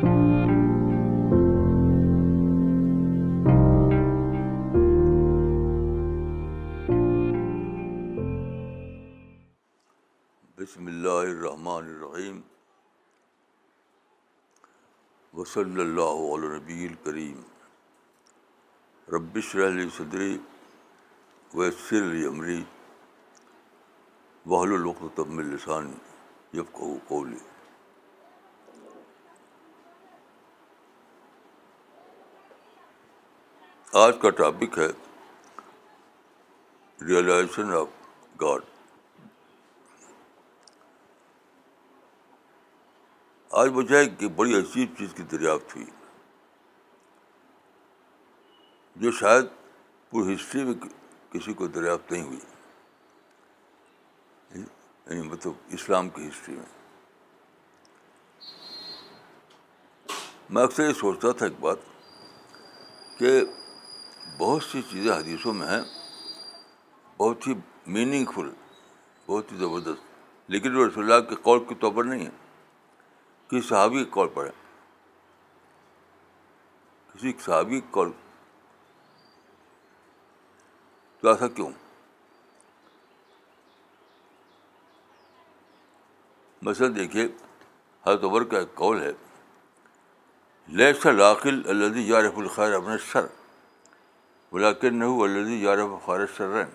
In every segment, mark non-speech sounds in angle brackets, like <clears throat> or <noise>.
بسم اللہ الرحمن الرحیم وصلی اللہ علیہ نبی الکریم ربش رحلی صدری ویسر علی عمری وحل القتم السانی یب قولی آج کا ٹاپک ہے ریئلائزیشن آف گاڈ آج مجھے ایک بڑی عجیب چیز کی دریافت ہوئی، جو شاید پوری ہسٹری میں کسی کو دریافت نہیں ہوئی یعنی مطلب اسلام کی ہسٹری میں۔ میں اکثر یہ سوچتا تھا ایک بات کہ بہت سی چیزیں حدیثوں میں ہیں، بہت ہی میننگ فل بہت ہی زبردست۔ لیکن وہ رسول اللہ کے قول کے طور پر نہیں ہے، کسی صحابی کے کال پر ہے۔ کسی صحابی کال تو ایسا کیوں؟ مثلاً دیکھیے، حضرت عمر کا ایک قول ہے لیس لاقل الدی یارف الخیر اپنے سر بلاکن نہ الدی یارف خیر سرن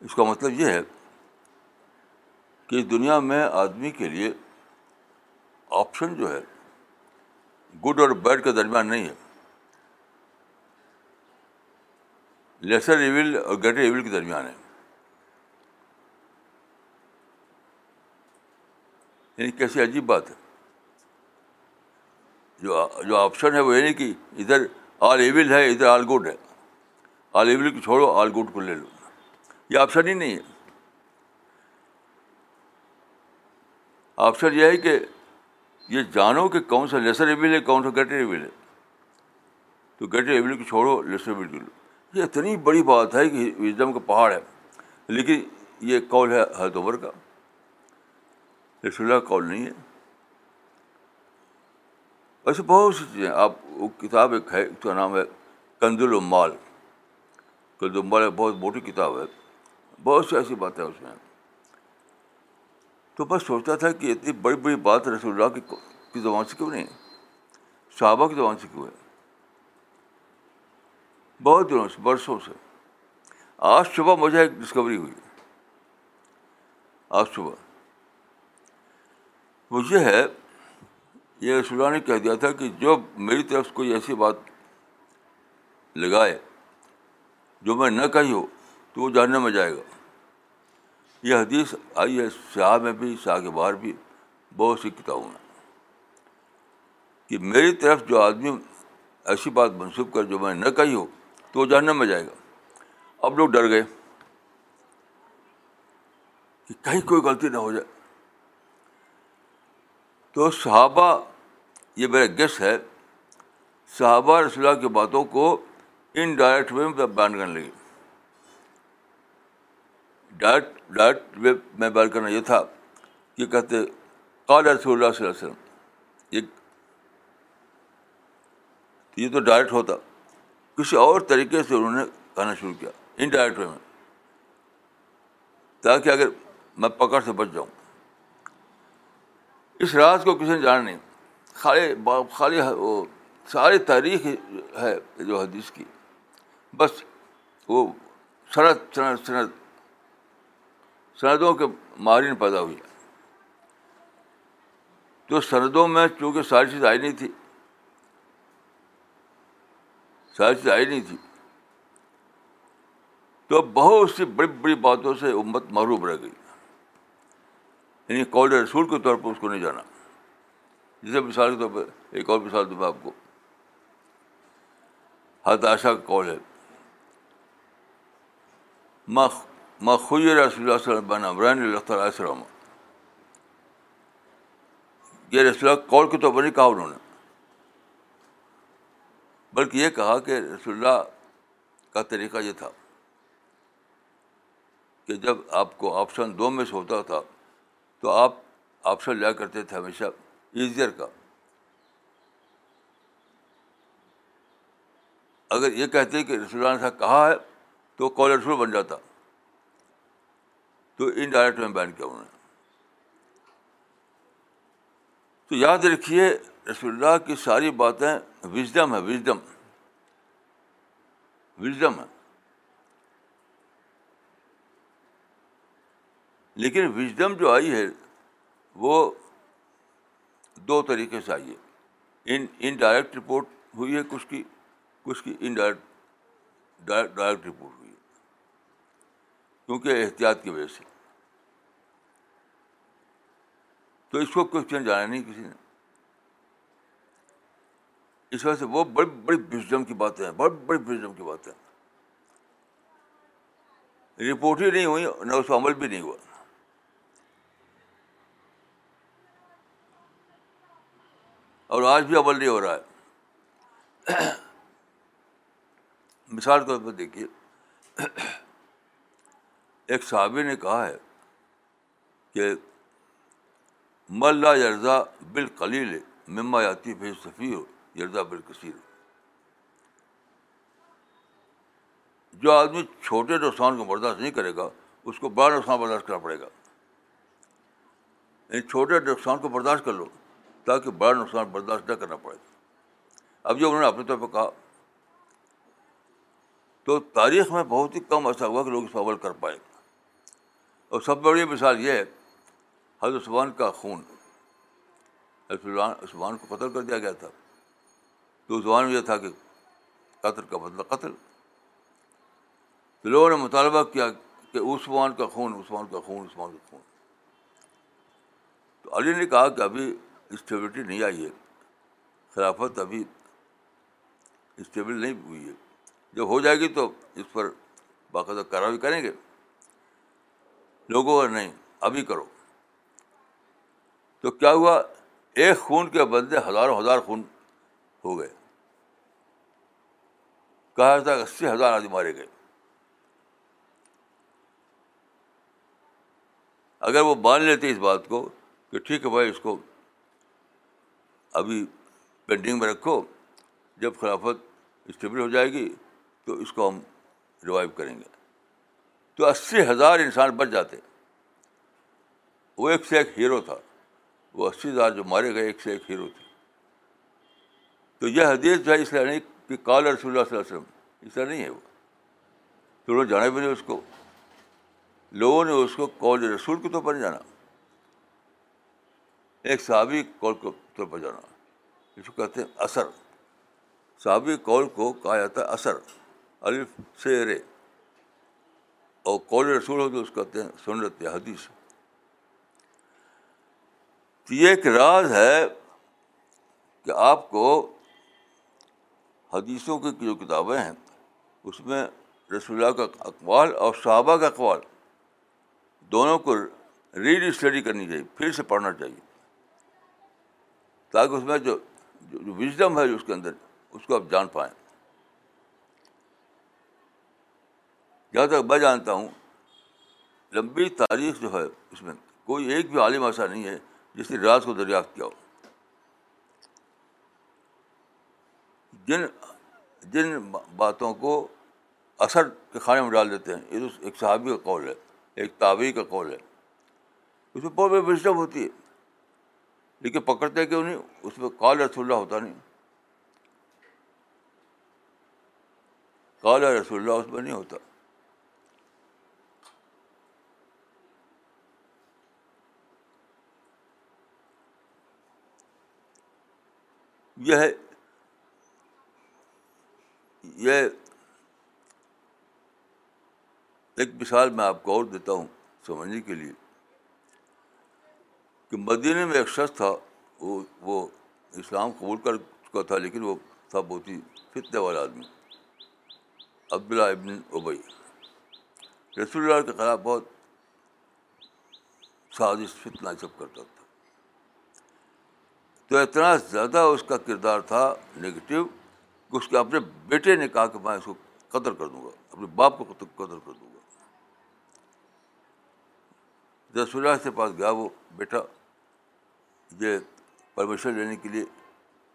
اس کا مطلب یہ ہے کہ دنیا میں آدمی کے لیے آپشن جو ہے گڈ اور بیڈ کے درمیان نہیں ہے۔ لیسر ایول اور گریٹر ایول کے درمیان ہے۔ یعنی کیسی عجیب بات ہے۔ جو جو آپشن ہے وہ یہ نہیں کہ ادھر آل ایول ہے، ادھر آل گڈ ہے۔ آل ایول کو چھوڑو، آل گڈ کو لے لو۔ یہ آپشن ہی نہیں ہے۔ آپشن یہ ہے کہ یہ جانو کہ کون سا لیسر ایول ہے، کون سا گریٹر ایول ہے۔ تو گریٹر ایول کو چھوڑو لیسر ایول کو لو۔ یہ اتنی بڑی بات ہے کہ وزڈم کا پہاڑ ہے۔ لیکن یہ کال ہے حضرت عمر کا رسول اللہ کال نہیں ہے۔ ایسے بہت سی چیزیں آپ، وہ کتاب ایک ہے، اس کا نام ہے کند المال کند المال ایک بہت موٹی کتاب ہے۔ بہت سی ایسی باتیں اس میں تو بس سوچتا تھا کہ اتنی بڑی بڑی بات رسول اللہ کی کی زبان سے کیوں نہیں؟ صحابہ کی زبان سے کیوں ہے؟ بہت دنوں سے، برسوں سے۔ آج صبح مجھے ایک ڈسکوری ہوئی۔ آج صبح۔ مجھے ہے یہ رسول اللہ نے کہہ دیا تھا کہ جو میری طرف سے کوئی ایسی بات لگائے جو میں نہ کہی ہو، تو وہ جاننے میں جائے گا۔ یہ حدیث آئی ہے سیاح میں بھی سیاح کے باہر بھی، بہت سی کتابوں میں۔ کہ میری طرف جو آدمی ایسی بات منسوخ کر، جو میں نہ کہی ہو، تو وہ جاننے میں جائے گا۔ اب لوگ ڈر گئے کہ کہیں کوئی غلطی نہ ہو جائے۔ تو صحابہ، یہ میرا گیس ہے، صحابہ رسول اللہ کی باتوں کو ان ڈائریکٹ وے میں بیان کرنے لگے۔ ڈائریکٹ ڈائریکٹ وے میں بیان کرنا یہ تھا کہ کہتے، قال رسول اللہ صلی اللہ علیہ وسلم۔ یہ یہ تو ڈائریکٹ ہوتا۔ کسی اور طریقے سے انہوں نے کہنا شروع کیا ان ڈائریکٹ وے میں۔ تاکہ اگر میں پکڑ سے بچ جاؤں۔ اس راز کو کسی نے جانا نہیں. خالی خالی وہ ساری تاریخ ہے جو حدیث کی. بس وہ سرد سند سند، سندوں کے ماہرین پیدا ہوئی. تو سندوں میں چونکہ ساری چیز آئی نہیں تھی، ساری چیز آئی نہیں تھی، تو بہت سی بڑی بڑی باتوں سے امت معروف رہ گئی. یعنی قول رسول کے طور پر اس کو نہیں جانا۔ جیسے مثال کے طور پہ ایک اور مثال دوں میں آپ کو۔ حد آشا کا قول ہے۔ مخوی رسول اللہ صلی اللہ عمران اللہ تعالیٰ السلام۔ یہ رسول اللہ قول کے طور پر نہیں کہا انہوں نے۔ بلکہ یہ کہا کہ رسول اللہ کا طریقہ یہ تھا کہ جب آپ کو آپشن دو میں سے ہوتا تھا تو آپ آپشن لیا کرتے تھے ہمیشہ ایزیئر کا۔ اگر یہ کہتے کہ رسول اللہ نے صاحب کہا ہے، تو کال رسول بن جاتا۔ تو ان ڈائریکٹ میں بین کیا انہوں نے۔ تو یاد رکھیے، رسول اللہ کی ساری باتیں وزڈم ہے وزڈم وزڈم ہے۔ لیکن وزڈم جو آئی ہے، وہ دو طریقے سے آئی ہے۔ ان انڈائریکٹ رپورٹ ہوئی ہے، کچھ کی کچھ کی انڈائریکٹ ڈائریکٹ رپورٹ ہوئی ہے۔ کیونکہ احتیاط کی وجہ سے۔ تو اس کو کوشچن جانا نہیں کسی نے۔ اس وجہ سے وہ بڑی بڑی وزڈم کی باتیں ہیں، بڑی بڑی وزڈم کی باتیں رپورٹ ہی نہیں ہوئی، نہ اس عمل بھی نہیں ہوا۔ اور آج بھی عمل نہیں ہو رہا ہے۔ مثال کے طور پر دیکھیے۔ ایک صحابی نے کہا ہے کہ ملا یرزا بالقلیل مما یاتی پھر صفی ہو یرزا بالکثیر جو آدمی چھوٹے نقصان کو برداشت نہیں کرے گا، اس کو بڑا نقصان برداشت کرنا پڑے گا۔ یعنی چھوٹے نقصان کو برداشت کر لو۔ تاکہ بڑا نقصان برداشت نہ کرنا پڑے۔ اب جو انہوں نے اپنے طور پہ کہا، تو تاریخ میں بہت ہی کم ایسا ہوا کہ لوگ اس پر عمل کر پائے۔ اور سب بڑی مثال یہ ہے، حضرت عثمان کا خون۔ حضرت عثمان کو قتل کر دیا گیا تھا۔ تو عثمان یہ تھا کہ قتل کا بدلہ قتل۔ تو لوگوں نے مطالبہ کیا کہ عثمان کا خون، عثمان کا خون، عثمان کا خون۔ تو علی نے کہا کہ ابھی اسٹیبلٹی نہیں آئی ہے۔ خلافت ابھی اسٹیبل نہیں ہوئی ہے۔ جب ہو جائے گی تو اس پر باقاعدہ کارروائی کریں گے۔ لوگوں کا نہیں، ابھی کرو۔ تو کیا ہوا؟ ایک خون کے بدلے ہزاروں ہزار خون ہو گئے۔ کہا تھا اسی ہزار آدمی مارے گئے۔ اگر وہ مان لیتے اس بات کو کہ ٹھیک ہے بھائی، اس کو ابھی پینڈنگ میں رکھو، جب خلافت اسٹیبل ہو جائے گی تو اس کو ہم ریوائو کریں گے۔ تو اسی ہزار انسان بچ جاتے۔ وہ ایک سے ایک ہیرو تھا۔ وہ اسی ہزار جو مارے گئے، ایک سے ایک ہیرو تھے تو یہ حدیث جو ہے، اس لیے نہیں کہ کال رسول اللہ صلی اللہ علیہ وسلم، اس طرح نہیں ہے وہ۔ تو لوگ جانے بھی نہیں اس کو۔ لوگوں نے اس کو کال رسول کے طور پر جانا۔ ایک صحابی کال کے طور پر جانا اس کو کہتے ہیں اثر۔ صحابی کال کو کہا جاتا ہے اثر۔ الف، سے، رے۔ اور کال رسول ہو تو اس کو کہتے ہیں سنت یا حدیث۔ تو یہ ایک راز ہے کہ آپ کو حدیثوں کی جو کتابیں ہیں، اس میں رسول اللہ کا اقوال اور صحابہ کا اقوال دونوں کو ریڈ اسٹڈی کرنی چاہیے، پھر سے پڑھنا چاہیے۔ تاکہ اس میں جو جو وزڈم ہے اس کے اندر، اس کو آپ جان پائیں۔ جہاں تک میں جانتا ہوں، لمبی تاریخ جو ہے، اس میں کوئی ایک بھی عالم ایسا نہیں ہے جس نے راز کو دریافت کیا ہو۔ جن جن باتوں کو اثر کے کھانے میں ڈال دیتے ہیں، یہ تو ایک صحابی کا قول ہے، ایک تابعی کا قول ہے۔ اس میں بہت بڑی وزڈم ہوتی ہے۔ لیکن پکڑتے کیوں نہیں؟ اس میں کال رسول اللہ ہوتا نہیں۔ کال رسول اللہ اس میں نہیں ہوتا۔ یہ ہے یہ ایک مثال میں آپ کو اور دیتا ہوں سمجھنے کے لیے۔ کہ مدینہ میں ایک شخص تھا، وہ وہ اسلام قبول کر چکا تھا، لیکن وہ تھا بہت ہی فتنے والا آدمی۔ عبداللہ ابن ابئی رسول اللہ کے خلاف بہت سازش، فتنہ سب کرتا تھا۔ تو اتنا زیادہ اس کا کردار تھا نگیٹو کہ اس کے اپنے بیٹے نے کہا کہ میں اس کو قدر کر دوں گا، اپنے باپ کو قدر کر دوں گا۔ رسول اللہ سے پاس گیا، وہ بیٹا یہ پرمیشن لینے کے لیے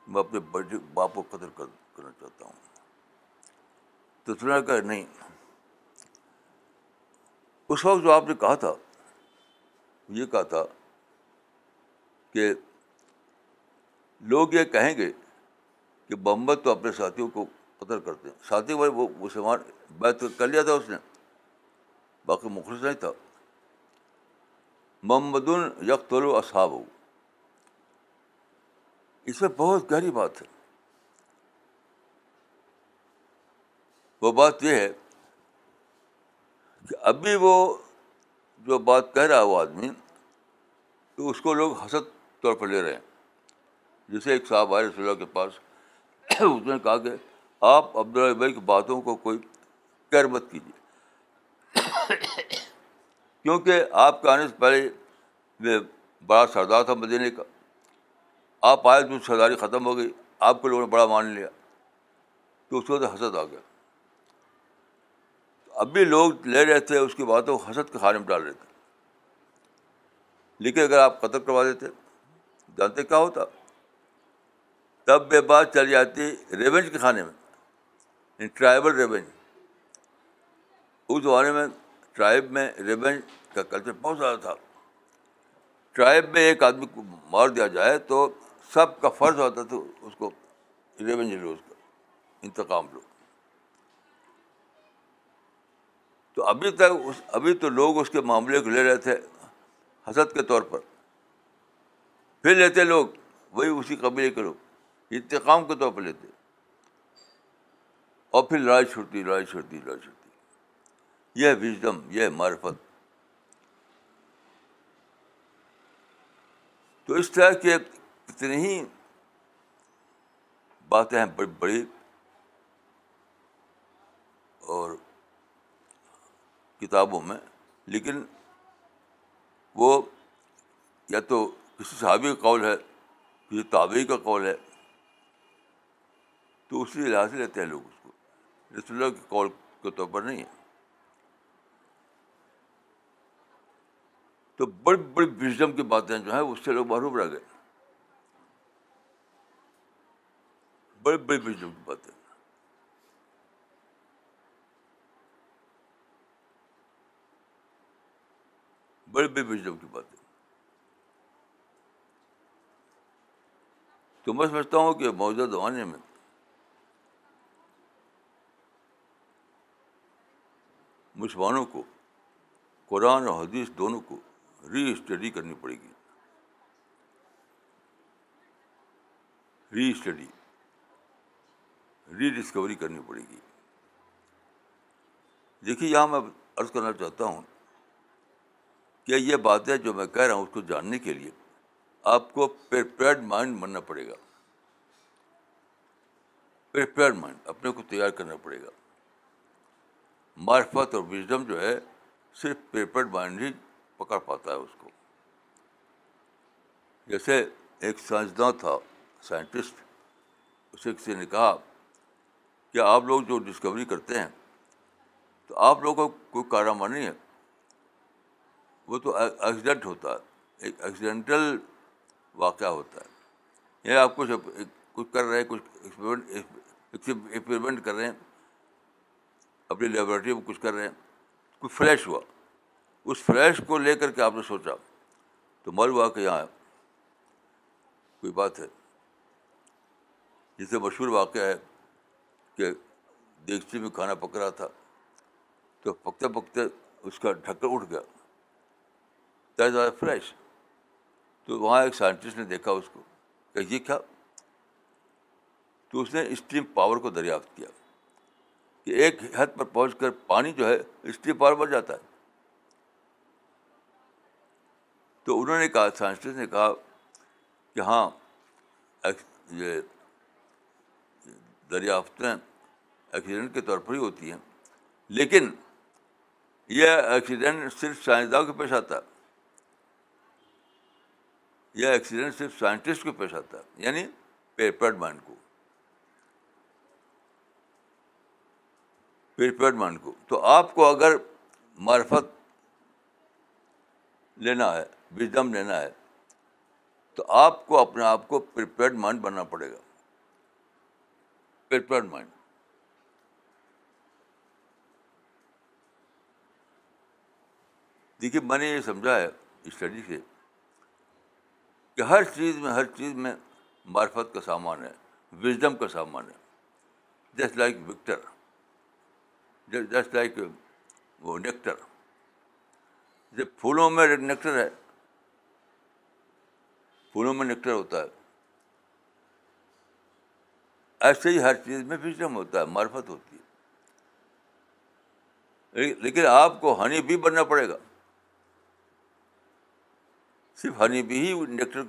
میں اپنے بڑے باپ کو قدر کرنا چاہتا ہوں۔ تو سنا کہ نہیں، اس وقت جو آپ نے کہا تھا، یہ کہا تھا کہ لوگ یہ کہیں گے کہ محمد تو اپنے ساتھیوں کو قتل کرتے ہیں۔ ساتھی بھائی وہ مسلمان، بیت کر لیا تھا اس نے، باقی مخلص نہیں تھا۔ محمد یکل و اصحاب ہو اس میں بہت گہری بات ہے۔ وہ بات یہ ہے کہ ابھی وہ جو بات کہہ رہا ہے وہ آدمی، تو اس کو لوگ حسد طور پر لے رہے ہیں۔ جیسے ایک صاحب آئے رسول اللہ کے پاس، اس نے کہا کہ آپ عبدالبئی کی باتوں کو کوئی کیر مت کیجیے۔ کیونکہ آپ کے آنے سے پہلے میں بڑا سردار تھا مدینے کا۔ آپ آئے تو سرداری ختم ہو گئی، آپ کے لوگوں نے بڑا مان لیا۔ تو اس کو تو حسد آ گیا۔ اب بھی لوگ لے رہے تھے، اس کی باتوں کو حسد کے کھانے میں ڈال رہے تھے لیکن اگر آپ قتل کروا دیتے، جانتے کیا ہوتا؟ تب بے بات چلی جاتی ریونج کے کھانے میں یعنی ٹرائبل ریونج اس زمانے میں ٹرائب میں ریونج کا کلچر بہت زیادہ تھا۔ ٹرائب میں ایک آدمی کو مار دیا جائے تو سب کا فرض ہوتا تھا اس کو ریونج لو اس کا انتقام لو تو ابھی تک اس، ابھی تو لوگ اس کے معاملے کو لے رہے تھے حسد کے طور پر۔ پھر لیتے لوگ، وہی اسی قبیلے کے لوگ، انتقام کے طور پر لیتے۔ اور پھر لڑائی چھوٹتی لڑائی چھوٹتی لڑائی چھوٹتی یہ وزڈم، یہ معرفت۔ تو اس طرح کے کتنی ہی باتیں ہیں بڑی بڑی۔ اور کتابوں میں۔ لیکن وہ یا تو کسی صحابی کا قول ہے، کسی تابعی کا قول ہے، تو اسی لحاظ سے لیتے ہیں لوگ اس کو۔ رسول اللہ کے قول کے طور پر نہیں ہے۔ تو بڑی بڑی وزڈم کی باتیں جو ہیں، اس سے لوگ محروم رہ گئے۔ بڑی بڑی وزڈم کی باتیں بڑی بڑی وزڈم کی باتیں تو میں سمجھتا ہوں کہ موجودہ زمانے میں مسلمانوں کو قرآن اور حدیث دونوں کو ری اسٹڈی کرنی پڑے گی۔ ری اسٹڈی ری ڈسکوری کرنی پڑے گی۔ دیکھیے، یہاں میں عرض کرنا چاہتا ہوں کہ یہ باتیں جو میں کہہ رہا ہوں اس کو جاننے کے لیے آپ کو پریپیئرڈ مائنڈ بننا پڑے گا۔ پریپیئرڈ مائنڈ اپنے کو تیار کرنا پڑے گا۔ معرفت اور وزڈم جو ہے، صرف پریپیئرڈ مائنڈ ہی پکڑ پاتا ہے اس کو۔ جیسے ایک سائنسداں تھا سائنٹسٹ اسے کسی نے کہا کہ آپ لوگ جو ڈسکوری کرتے ہیں، تو آپ لوگوں کو کوئی کارنامہ نہیں ہے۔ وہ تو ایکسیڈنٹ ہوتا ہے۔ ایک ایکسیڈنٹل واقعہ ہوتا ہے۔ یہ آپ کچھ کچھ کر رہے ہیں، کچھ ایکسپریمنٹ ایکسپریمنٹ کر رہے ہیں۔ اپنی لیبورٹری میں کچھ کر رہے ہیں۔ کچھ فلیش ہوا۔ اس فلیش کو لے کر کے آپ نے سوچا، تو معلوم ہوا کہ یہاں کوئی بات ہے۔ جسے مشہور واقعہ ہے کہ دیگچی میں کھانا پک رہا تھا، تو پکتے پکتے اس کا ڈھکن اٹھ گیا۔ زیادہ فریش تو وہاں ایک سائنٹسٹ نے دیکھا اس کو، کہ یہ کیا؟ تو اس نے اسٹیم پاور کو دریافت کیا کہ ایک حد پر پہنچ کر پانی جو ہے اسٹیم پاور بڑھ جاتا ہے۔ تو انہوں نے کہا سائنسٹسٹ نے کہا کہ ہاں یہ دریافتیں ایکسیڈنٹ کے طور پر ہی ہوتی ہیں۔ لیکن یہ ایکسیڈنٹ صرف سائنسداں کو پیش آتا۔ ہے یہ ایکسیڈنٹ صرف سائنٹسٹ کو پیش آتا ہے یعنی پیپرڈ مائنڈ کو۔ پیپرڈ مائنڈ کو۔ تو آپ کو اگر معرفت لینا ہے وزڈم لینا ہے، تو آپ کو اپنے آپ کو پریپیئرڈ مائنڈ بننا پڑے گا۔ Prepared mind. دیکھیے، میں نے یہ سمجھا ہے اسٹڈی سے کہ ہر چیز میں، ہر چیز میں معرفت کا سامان ہے وزڈم کا سامان ہے۔ Just like victor just like وہ نیکٹر جب پھولوں میں نیکٹر ہے، پھولوں میں نیکٹر ہوتا ہے۔ ایسے ہی ہر چیز میں وزڈم ہوتا ہے، معرفت ہوتی ہے۔ لیکن آپ کو ہنی بھی بننا پڑے گا۔ صرف ہنی بھی ہی نیکٹر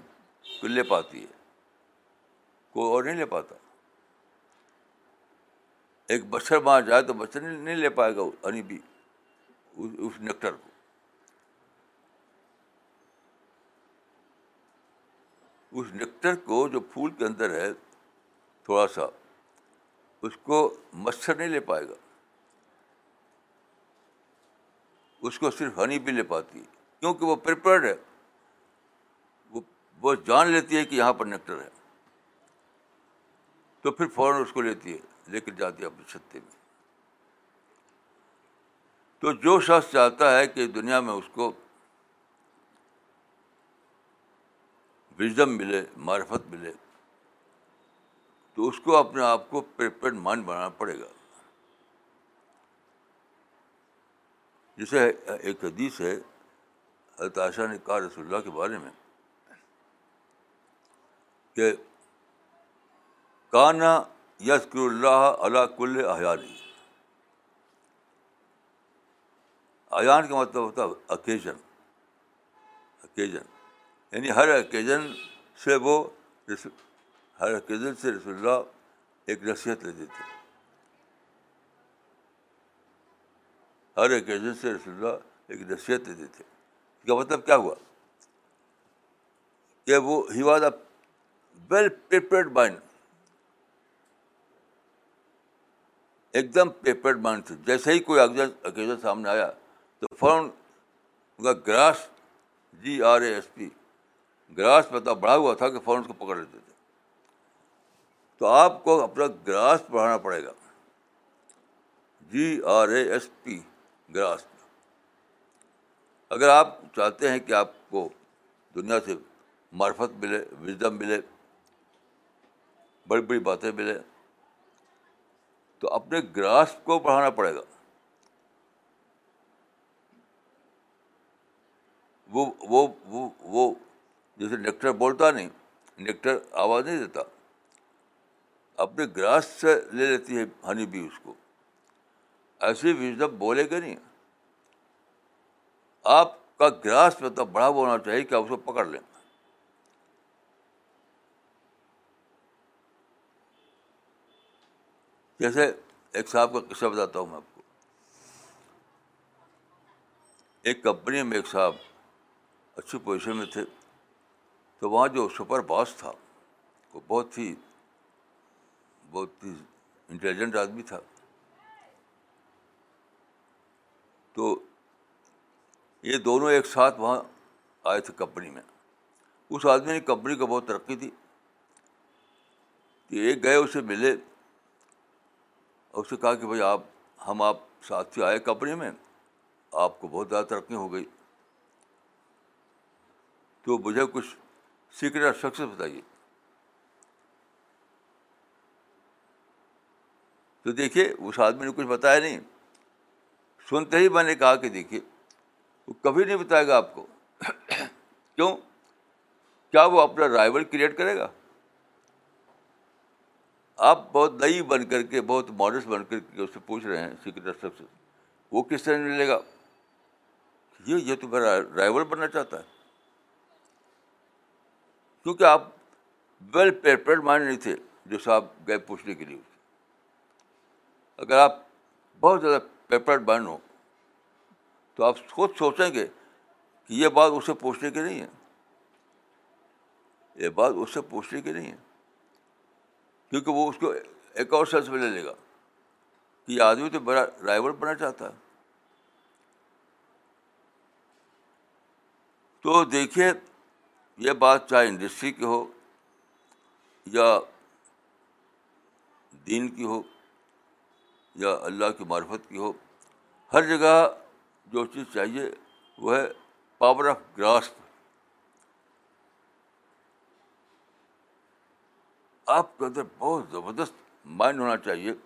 لے پاتی ہے۔ کوئی اور نہیں لے پاتا۔ ایک بچر وہاں جائے تو بچر نہیں لے پائے گا ہنی بھی اس نیکٹر کو۔ اس نیکٹر کو جو پھول کے اندر ہے، تھوڑا سا، اس کو مچھر نہیں لے پائے گا۔ اس کو صرف ہنی بھی لے پاتی ہے۔ کیونکہ وہ پریپیئرڈ ہے۔ وہ جان لیتی ہے کہ یہاں پر نیکٹر ہے۔ تو پھر فوراً اس کو لیتی ہے، لے کر جاتی ہے اپنے چھتے میں۔ تو جو شخص چاہتا ہے کہ دنیا میں اس کو وزڈم ملے، معرفت ملے، تو اس کو اپنے آپ کو پریپیئرڈ مائنڈ بنانا پڑے گا۔ جسے ایک حدیث ہے، حضرت عائشہ نے کہا رسول اللہ کے بارے میں کہ کانا یسکر اللہ علا کل احیانی ایان کا مطلب ہوتا ہے اکیجن اکیجن یعنی ہر اکیجن سے وہ ہر اکیجن سے رسول اللہ ایک نصیحت لیتے تھے ہر اکیجن سے رسول اللہ ایک نصیحت لیتے تھے اس کا مطلب کیا ہوا؟ کہ وہ he was a well prepared mind ایک دم پیپرڈ مائنڈ تھے۔ جیسے ہی کوئی اکیزن سامنے آیا تو فوراً ان کا grasp G R A S P, grasp پتہ بڑھا ہوا تھا کہ فوراً اس کو پکڑ لیتے تھے۔ تو آپ کو اپنا گراس بڑھانا پڑے گا۔ G R A S P, grasp. اگر آپ چاہتے ہیں کہ آپ کو دنیا سے معرفت ملے، وزڈم ملے بڑی بڑی باتیں ملے تو اپنے گراس کو بڑھانا پڑے گا۔ وہ وہ وہ وہ جیسے نیکٹر بولتا نہیں نیکٹر آواز نہیں دیتا۔ اپنے گراس سے لے لیتی ہے ہنی بھی اس کو۔ ایسے وزڈم بولے گا نہیں۔ آپ کا گراس مطلب بڑا ہونا چاہیے کہ آپ اس کو پکڑ لیں۔ جیسے ایک صاحب کا قصہ بتاتا ہوں میں آپ کو۔ ایک کمپنی میں ایک صاحب اچھی پوزیشن میں تھے، تو وہاں جو سپر باس تھا، وہ بہت ہی بہت ہی انٹیلیجنٹ آدمی تھا۔ تو یہ دونوں ایک ساتھ وہاں آئے تھے کمپنی میں۔ اس آدمی نے کمپنی کو بہت ترقی دی، کہ ایک گئے، اسے ملے۔ اور اس سے کہا کہ بھائی آپ ہم آپ ساتھی آئے کمپنی میں، آپ کو بہت زیادہ ترقی ہو گئی۔ تو مجھے کچھ سیکرٹ سکسیز بتائیے۔ تو دیکھیے، اس آدمی نے کچھ بتایا نہیں۔ سنتے ہی میں نے کہا کہ دیکھیے، وہ کبھی نہیں بتائے گا آپ کو۔ <clears throat> کیوں؟ کیا وہ اپنا رائول کریٹ کرے گا؟ آپ بہت نئی بن کر کے، بہت ماڈسٹ بن کر کے اس سے پوچھ رہے ہیں سیکرٹ اسٹرکچر سے، وہ کس طرح ملے گا؟ یہ یہ تو میرا ڈرائیور بننا چاہتا ہے۔ کیونکہ آپ ویل پریپیئرڈ مائنڈ نہیں تھے جو صاحب گئے پوچھنے کے لیے۔ اگر آپ بہت زیادہ پیپرڈ مائنڈ ہو، تو آپ خود سوچیں گے کہ یہ بات اس سے پوچھنے کی نہیں ہے۔ یہ بات اس سے پوچھنے کی نہیں ہے۔ کیونکہ وہ اس کو ایک اور سینس میں لے لے گا۔ کہ یہ آدمی تو بڑا ڈرائیور بننا چاہتا ہے۔ تو دیکھیے، یہ بات چاہے انڈسٹری کی ہو یا دین کی ہو یا اللہ کی معرفت کی ہو، ہر جگہ جو چیز چاہیے وہ ہے پاور آف گراسپ آپ کے اندر بہت زبردست مائنڈ ہونا چاہیے۔ یعنی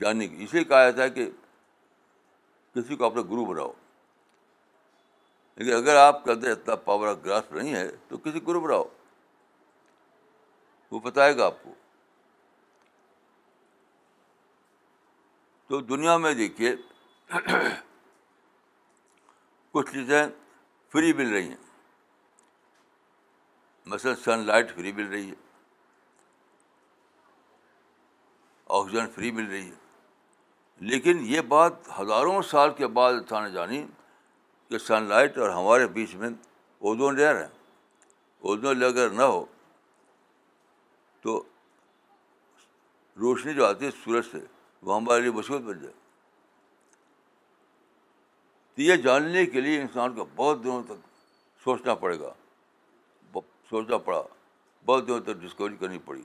جاننے کی اسے کہا جاتا ہے کہ کسی کو اپنا گرو بناؤ۔ لیکن اگر آپ کے اندر اتنا پاور آف گراس نہیں ہے تو کسی گرو بناؤ۔ وہ بتائے گا آپ کو۔ تو دنیا میں دیکھیے، کچھ چیزیں فری مل رہی ہیں۔ مثلاً سن لائٹ فری مل رہی ہے۔ آکسیجن فری مل رہی ہے۔ لیکن یہ بات ہزاروں سال کے بعد نے جانی کہ سن لائٹ اور ہمارے بیچ میں اوزون لیئر ہے۔ اوزون لیئر اگر نہ ہو تو روشنی جو آتی ہے سورج سے، وہ ہمارے لیے مصیبت بن جائے۔ تو یہ جاننے کے لیے انسان کو بہت دنوں تک سوچنا پڑے گا۔ سوچنا پڑا۔ بہت دنوں تک ڈسکوری کرنی پڑی۔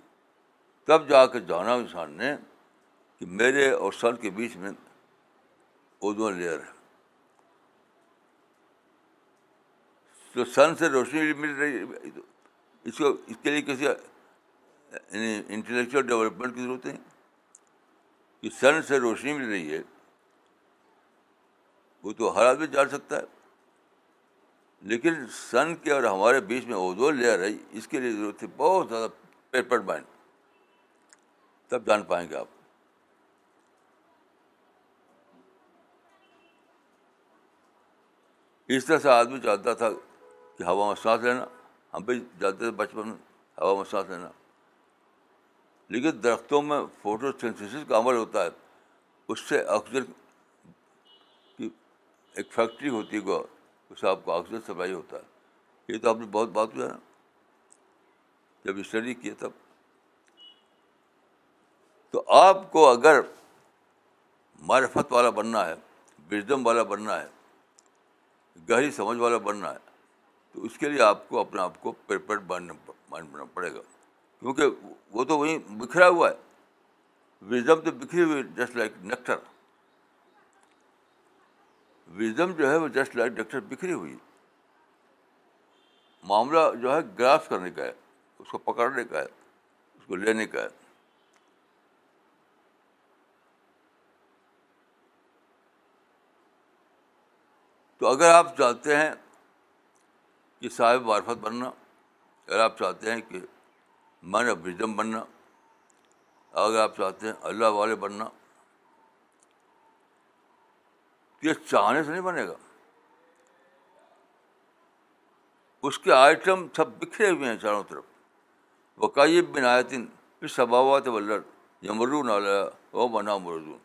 تب جا کے جانا انسان نے کہ میرے اور سن کے بیچ میں اوزون لیئر ہے۔ تو سن سے روشنی مل رہی اس کو اس کے لیے کسی یعنی انٹلیکچوئل ڈیولپمنٹ کی ضرورت ہے کہ سن سے روشنی مل رہی ہے۔ وہ تو ہر آدمی جان سکتا ہے۔ لیکن سن کے اور ہمارے بیچ میں اوزون لیئر ہے اس کے لیے ضرورت ہے بہت زیادہ پیپر مائنڈ تب جان پائیں گے آپ۔ اس طرح سے آدمی چاہتا تھا کہ ہوا میں سانس لینا، ہم بھی جانتے تھے بچپن میں، ہوا میں سانس لینا۔ لیکن درختوں میں فوٹو سینتھسس کا عمل ہوتا ہے، اس سے آکسیجن کی ایک فیکٹری ہوتی ہے اس سے آپ کو آکسیجن سپلائی ہوتا۔ ہے یہ تو آپ نے بہت بات ہوا نا، جب اسٹڈی کیا تب۔ تو آپ کو اگر معرفت والا بننا ہے وزڈم والا بننا ہے، گہری سمجھ والا بننا ہے، تو اس کے لیے آپ کو اپنے آپ کو پریپیئرڈ ماننا پڑے گا۔ کیونکہ وہ تو وہیں بکھرا ہوا ہے۔ وزڈم تو بکھری ہوئی جسٹ لائک نیکٹر وزڈم جو ہے وہ جسٹ لائک نیکٹر بکھری ہوئی۔ معاملہ جو ہے گراس کرنے کا ہے، اس کو پکڑنے کا ہے، اس کو لینے کا ہے۔ تو اگر آپ چاہتے ہیں کہ صاحب معرفت بننا، اگر آپ چاہتے ہیں کہ میں نے وزڈم بننا، اگر آپ چاہتے ہیں اللہ والے بننا تو یہ چاہنے سے نہیں بنے گا۔ اس کے آئٹم سب بکھرے ہوئے ہیں چاروں طرف۔ وقائب بن آیتن پھر سباوات ولر یمرون علیہ او بنا مردون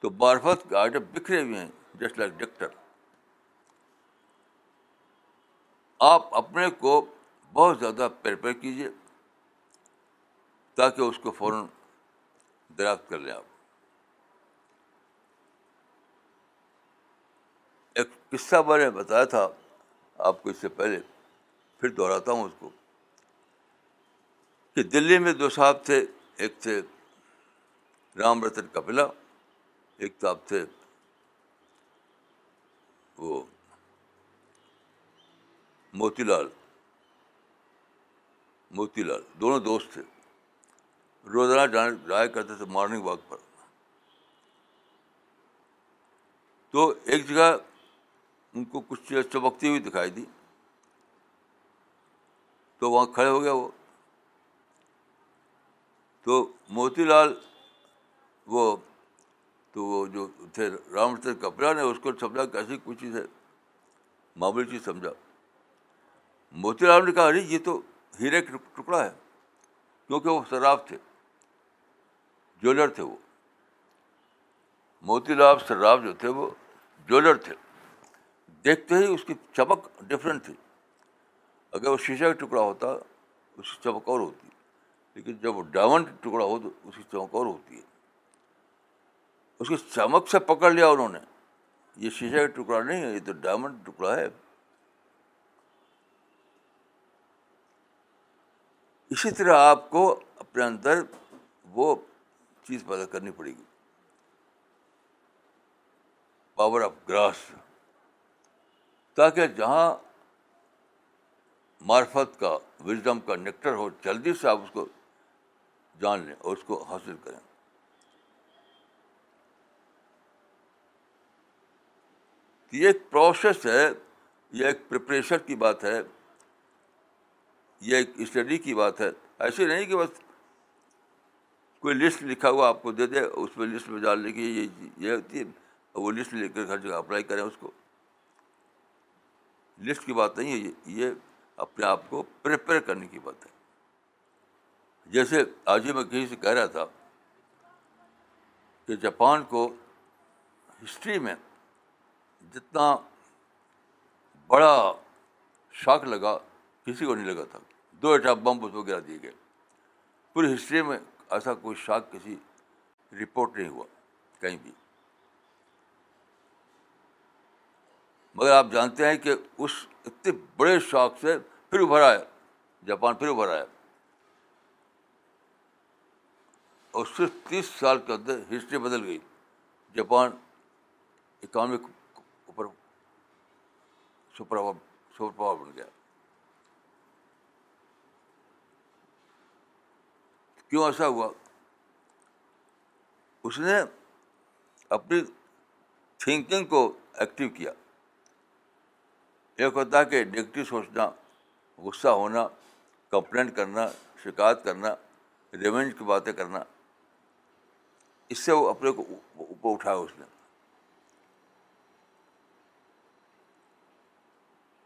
تو بارفت کے آئٹم بکھرے ہوئے ہیں، جسٹ لائک ڈاکٹر۔ آپ اپنے کو بہت زیادہ پریپیئر کیجیے تاکہ اس کو فوراً دریافت کر لیں آپ۔ ایک قصہ میں نے بتایا تھا آپ کو اس سے پہلے، پھر دہراتا ہوں اس کو، کہ دلی میں دو صاحب تھے، ایک تھے رام رتن کپلا ایک صاحب تھے وہ موتی لال موتی لال، دونوں دوست تھے۔ روزانہ جانے، جایا کرتے تھے مارننگ واک پر۔ تو ایک جگہ ان کو کچھ چیز چمکتی ہوئی دکھائی دی۔ تو وہاں کھڑے ہو گیا وہ۔ تو موتی لال وہ، تو وہ جو تھے رام چندر کپڑا نے، اس کو سمجھا کہ ایسی کچھ چیز ہے۔ معمولی چیز سمجھا۔ موتی لال نے کہا، ارے، یہ تو ہیرے کا ٹکڑا ہے، کیونکہ وہ شراب تھے جویلر تھے وہ۔ موتی لال شراب جو تھے وہ جویلر تھے۔ دیکھتے ہی اس کی چمک ڈفرینٹ تھی۔ اگر وہ شیشہ کا ٹکڑا ہوتا، اس کی چمک اور ہوتی۔ لیکن جب وہ ڈائمنڈ ٹکڑا ہو تو اس کی چمک اور ہوتی ہے۔ اس کی چمک سے پکڑ لیا انہوں نے۔ یہ شیشہ کا ٹکڑا نہیں ہے، یہ تو ڈائمنڈ ٹکڑا ہے۔ اسی طرح آپ کو اپنے اندر وہ چیز پیدا کرنی پڑے گی۔ پاور آف گراس تاکہ جہاں معرفت کا وزڈم کا نیکٹر ہو، جلدی سے آپ اس کو جان لیں اور اس کو حاصل کریں۔ یہ ایک پروسیس ہے، یہ ایک پریپریشن کی بات ہے، یہ ایک اسٹڈی کی بات ہے۔ ایسے نہیں کہ بس کوئی لسٹ لکھا ہوا آپ کو دے دے، اس میں لسٹ میں ڈالنے کی یہ یہ ہوتی ہے وہ لسٹ لے کر ہر جگہ اپلائی کریں اس کو۔ لسٹ کی بات نہیں ہے، یہ اپنے آپ کو پریپیئر کرنے کی بات ہے۔ جیسے آج ہی میں کہیں سے کہہ رہا تھا کہ جاپان کو ہسٹری میں جتنا بڑا شاک لگا، کسی کو نہیں لگا تھا۔ دو ایٹم بم اس کو گرا دیے گئے۔ پوری ہسٹری میں ایسا کوئی شاک کسی رپورٹ نہیں ہوا، کہیں بھی۔ مگر آپ جانتے ہیں کہ اس اتنے بڑے شوق سے پھر ابھر آیا، جاپان پھر ابھر آیا۔ اور صرف تیس سال کے اندر ہسٹری بدل گئی۔ جاپان اکانومی اوپر سپر سپر پاور بن گیا۔ کیوں ایسا ہوا؟ اس نے اپنی تھنکنگ کو ایکٹیو کیا۔ ایک ہوتا ہے کہ نگیٹو سوچنا، غصہ ہونا، کمپلینٹ کرنا، شکایت کرنا، ریونج کی باتیں کرنا، اس سے وہ اپنے کو اوپر اٹھایا اس نے۔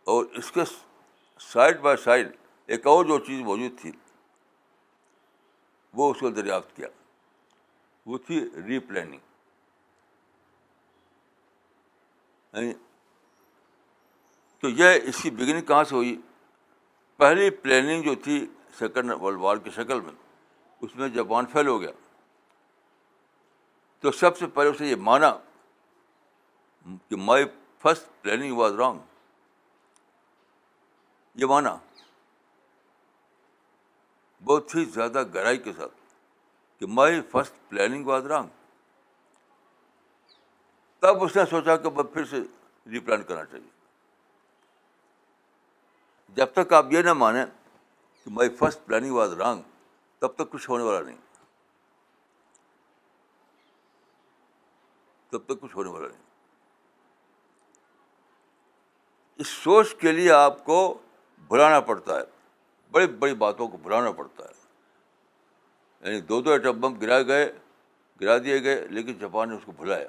اور اس کے سائڈ بائی سائڈ ایک اور جو چیز موجود تھی، وہ اس کو دریافت کیا۔ وہ تھی ری پلاننگ۔ یعنی تو یہ اس کی بگننگ کہاں سے ہوئی؟ پہلی پلاننگ جو تھی سیکنڈ ورلڈ وار کی شکل میں، اس میں جاپان فیل ہو گیا۔ تو سب سے پہلے اسے یہ مانا کہ my first planning was wrong یہ مانا۔ بہت ہی زیادہ گہرائی کے ساتھ کہ my first planning was wrong تب اس نے سوچا کہ میں پھر سے ریپلان کرنا چاہیے۔ جب تک آپ یہ نہ مانیں کہ my first planning was wrong, تب تک کچھ ہونے والا نہیں۔ تب تک کچھ ہونے والا نہیں۔ اس سوچ کے لیے آپ کو بلانا پڑتا ہے۔ بڑی بڑی باتوں کو بلانا پڑتا ہے۔ یعنی دو دو ایٹم بم گرا گئے، گرا دیے گئے، لیکن جاپان نے اس کو بھلایا۔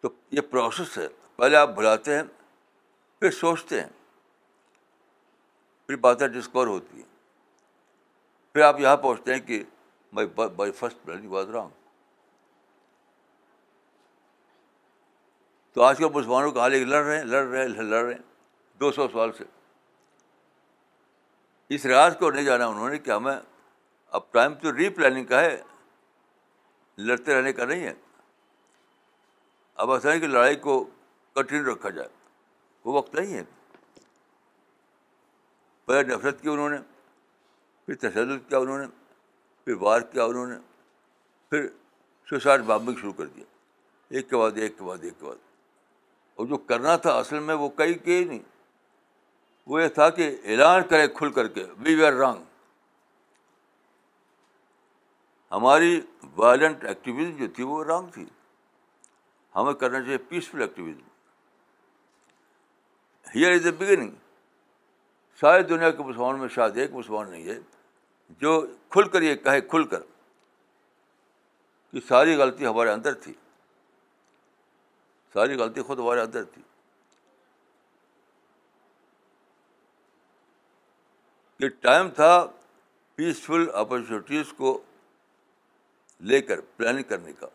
تو یہ پروسیس ہے۔ پہلے آپ بھلاتے ہیں، پھر سوچتے ہیں۔ پھر باتیں ڈسکور ہوتی ہیں۔ پھر آپ یہاں پہنچتے ہیں کہ by first planning was wrong تو آج کل مسلمانوں کا حال ایک لڑ رہے ہیں، لڑ رہے ہیں، لڑ رہے ہیں۔ دو سو سال سے۔ اس ریاض کو نہیں جانا انہوں نے کہ ہمیں اب ٹائم تو ری پلاننگ کا ہے، لڑتے رہنے کا نہیں ہے۔ اب ایسا ہے کہ لڑائی کو کنٹینیو رکھا جائے۔ وہ وقت نہیں ہے۔ پہلے نفرت کی انہوں نے، پھر تشدد کیا انہوں نے، پھر وار کیا انہوں نے، پھر سوسائڈ بامبنگ شروع کر دیا۔ ایک کے بعد ایک کے بعد ایک کے بعد۔ اور جو کرنا تھا اصل میں وہ کئی کہ نہیں۔ وہ یہ تھا کہ اعلان کرے کھل کر کے وی ویئر رانگ ہماری وائلنٹ ایکٹیویزم جو تھی وہ رانگ تھی۔ ہمیں کرنا چاہیے peaceful activism here is a beginning ساری دنیا کے مسلمان میں شاید ایک مسلمان نہیں ہے، جو کھل کر یہ کہے، کھل کر کہ ساری غلطی ہمارے اندر تھی۔ ساری غلطی خود ہمارے اندر تھی۔ یہ ٹائم تھا پیسفل اپرچونیٹیز کو لے کر، پلاننگ کرنے کا۔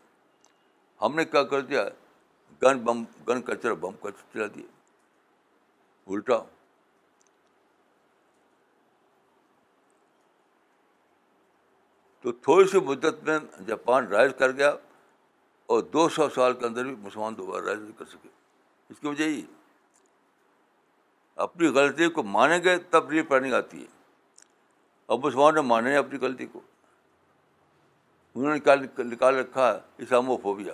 ہم نے کیا کر دیا؟ گن بم، گن کلچر بم کلچر چلا دیا۔ الٹا۔ تو تھوڑی سی مدت میں جاپان رائز کر گیا اور دو سو سال کے اندر بھی مسلمان دوبارہ رائز نہیں کر سکے۔ اس کی وجہ یہی اپنی غلطی کو مانیں گے تب ری پلاننگ آتی ہے۔ اور مسلمان نے مانے اپنی غلطی کو۔ انہوں نے نکال نکال رکھا ہے اسامو فوبیا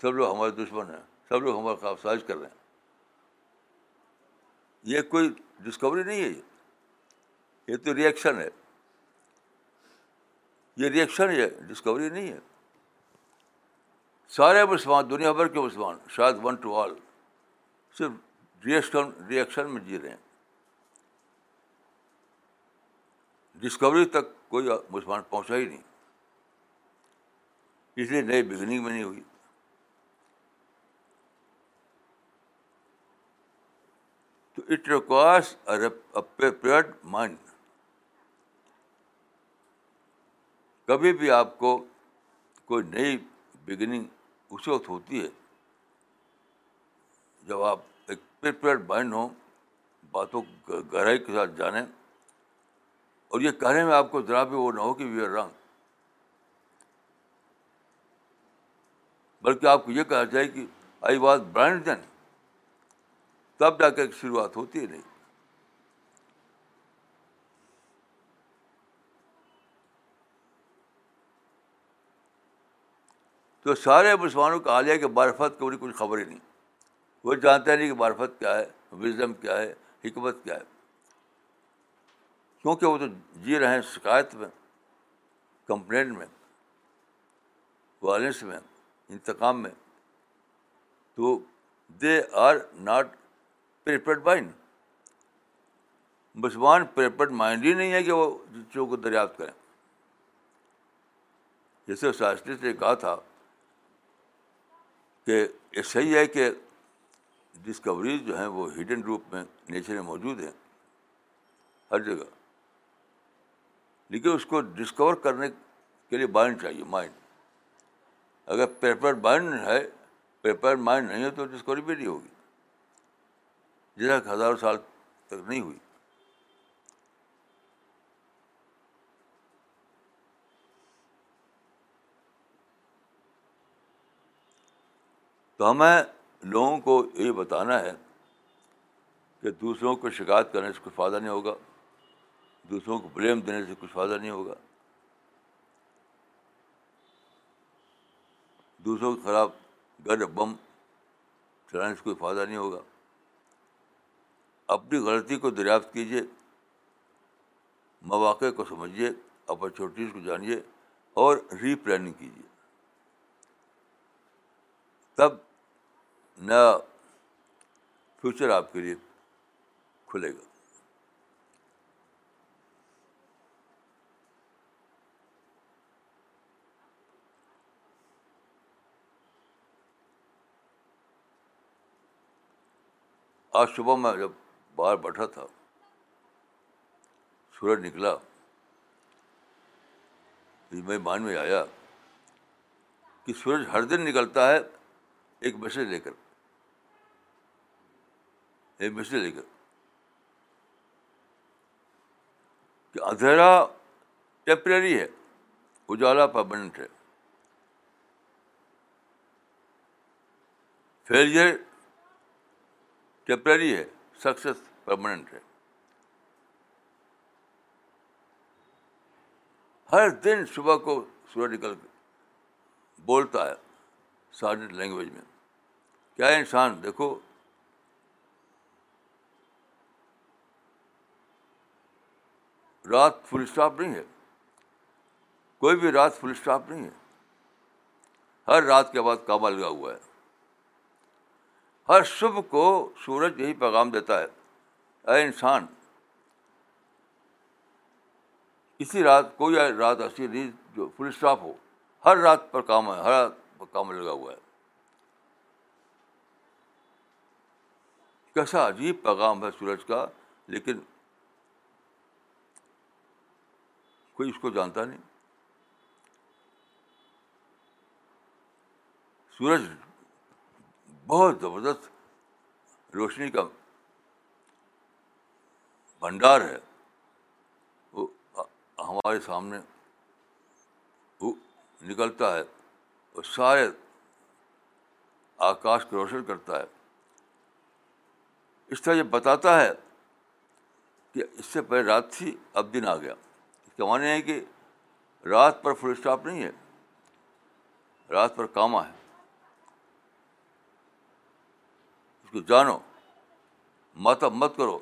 سب لوگ ہمارے دشمن ہیں۔ سب لوگ ہمارے خلاف سازش کر رہے ہیں۔ یہ کوئی ڈسکوری نہیں ہے۔ یہ تو ریئیکشن ہے۔ یہ ریئیکشن ہے ڈسکوری نہیں ہے. سارے مسلمان، دنیا بھر کے مسلمان، شاید ون ٹو آل صرف ریئیکشن ریئیکشن میں جی رہے ہیں. ڈسکوری تک کوئی مسلمان پہنچا ہی نہیں. اس لیے نئے بگننگ میں نہیں ہوئی. تو اٹ ریکوائرس پریپیئرڈ مائنڈ کبھی بھی آپ کو کوئی نئی بگننگ اسی وقت ہوتی ہے جب آپ ایک پریپیئرڈ مائنڈ ہوں، باتوں گہرائی کے ساتھ جانیں اور یہ کہنے میں آپ کو ذرا بھی وہ نہ ہو کہ وی آر رانگ بلکہ آپ کو یہ کہنا چاہیے کہ آئی واز برانڈ دین تب جا کے شروعات ہوتی ہے نہیں۔ تو سارے مسلمانوں کا حالیہ کہ معرفت کی انہیں کچھ خبر ہی نہیں۔ وہ جانتے نہیں کہ معرفت کیا ہے، وزم کیا ہے، حکمت کیا ہے۔ کیونکہ وہ تو جی رہے ہیں شکایت میں کمپلین میں، وائلنس میں، انتقام میں۔ تو they are not prepared mind. مسلمان پریپرڈ مائنڈ ہی نہیں ہے کہ وہ چیزوں کو دریافت کریں۔ جیسے شاستری نے کہا تھا کہ یہ صحیح ہے کہ ڈسکوریز جو ہیں وہ ہڈن روپ میں نیچر میں موجود ہیں، ہر جگہ۔ لیکن اس کو ڈسکور کرنے کے لیے مائنڈ چاہیے مائنڈ اگر پیپر مائنڈ ہے پیپر مائنڈ نہیں ہے تو ڈسکوری بھی نہیں ہوگی۔ جیسا ہزاروں سال تک نہیں ہوئی۔ تو ہمیں لوگوں کو یہ بتانا ہے کہ دوسروں کو شکایت کرنے سے کچھ فائدہ نہیں ہوگا، دوسروں کو بلیم دینے سے کچھ فائدہ نہیں ہوگا۔ دوسروں کے خلاف گڑ بم چلانے سے کوئی فائدہ نہیں ہوگا۔ اپنی غلطی کو دریافت کیجیے مواقع کو سمجھیے اپرچونیٹیز کو جانیے اور ری پلاننگ کیجیے تب نیا فیوچر آپ کے لیے کھلے گا۔ آج صبح میں جب باہر بیٹھا تھا، سورج نکلا میں مان میں آیا کہ سورج ہر دن نکلتا ہے ایک میسج لے کر۔ ایک لے کر۔ کہ اندھیرا ٹیمپریری ہے، اجالا پرماننٹ ہے۔ فیلئر ٹیمپرری ہے سکسیس پرماننٹ ہے۔ ہر دن صبح کو سورج نکل کے بولتا ہے سارٹ لینگویج میں۔ کیا انسان، دیکھو رات فل اسٹاپ نہیں ہے۔ کوئی بھی رات فل اسٹاپ نہیں ہے۔ ہر رات کے بعد کعبہ لگا ہوا ہے۔ ہر صبح کو سورج یہی پیغام دیتا ہے، اے انسان، اسی رات کوئی رات ایسی نہیں جو فل اسٹاپ ہو۔ ہر رات پر کام ہے، ہر رات پر کام لگا ہوا ہے۔ کیسا عجیب پیغام ہے سورج کا، لیکن کوئی اس کو جانتا نہیں۔ سورج بہت زبردست روشنی کا بھنڈار ہے۔ وہ ہمارے سامنے وہ نکلتا ہے اور سارے آکاش کو روشن کرتا ہے۔ اس طرح یہ بتاتا ہے کہ اس سے پہلے رات تھی، اب دن آ گیا۔ کے معنی ہے کہ رات پر فل اسٹاپ نہیں ہے، رات پر کاما ہے۔ اس کو جانو ماتب مت کرو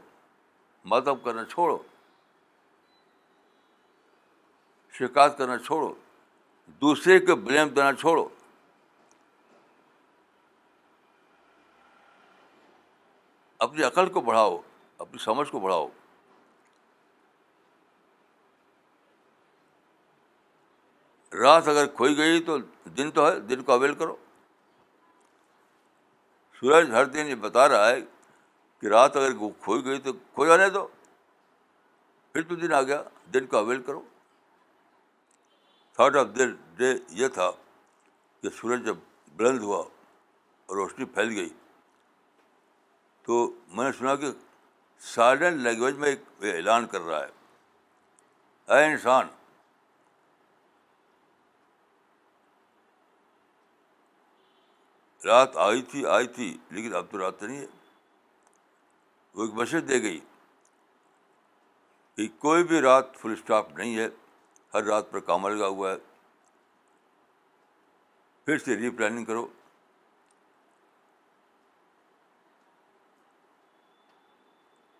ماتب کرنا چھوڑو۔ شکایت کرنا چھوڑو، دوسرے کو بلیم دینا چھوڑو۔ اپنی عقل کو بڑھاؤ، اپنی سمجھ کو بڑھاؤ۔ رات اگر کھوئی گئی تو دن تو ہے، دن کو اویل کرو۔ سورج ہر دن یہ بتا رہا ہے کہ رات اگر کھوئی گئی تو کھو جانے دو۔ پھر تو دن آ گیا، دن کو اویل کرو۔ تھاٹ آف دیر ڈے یہ تھا کہ سورج جب بلند ہوا اور روشنی پھیل گئی تو میں نے سنا کہ سائلنٹ لینگویج میں ایک اعلان کر رہا ہے۔ اے انسان رات آئی تھی آئی تھی، لیکن اب تو رات نہیں ہے وہ ایک مسجد دے گئی کہ کوئی بھی رات فل اسٹاپ نہیں ہے، ہر رات پر کام لگا ہوا ہے۔ پھر سے ری پلاننگ کرو۔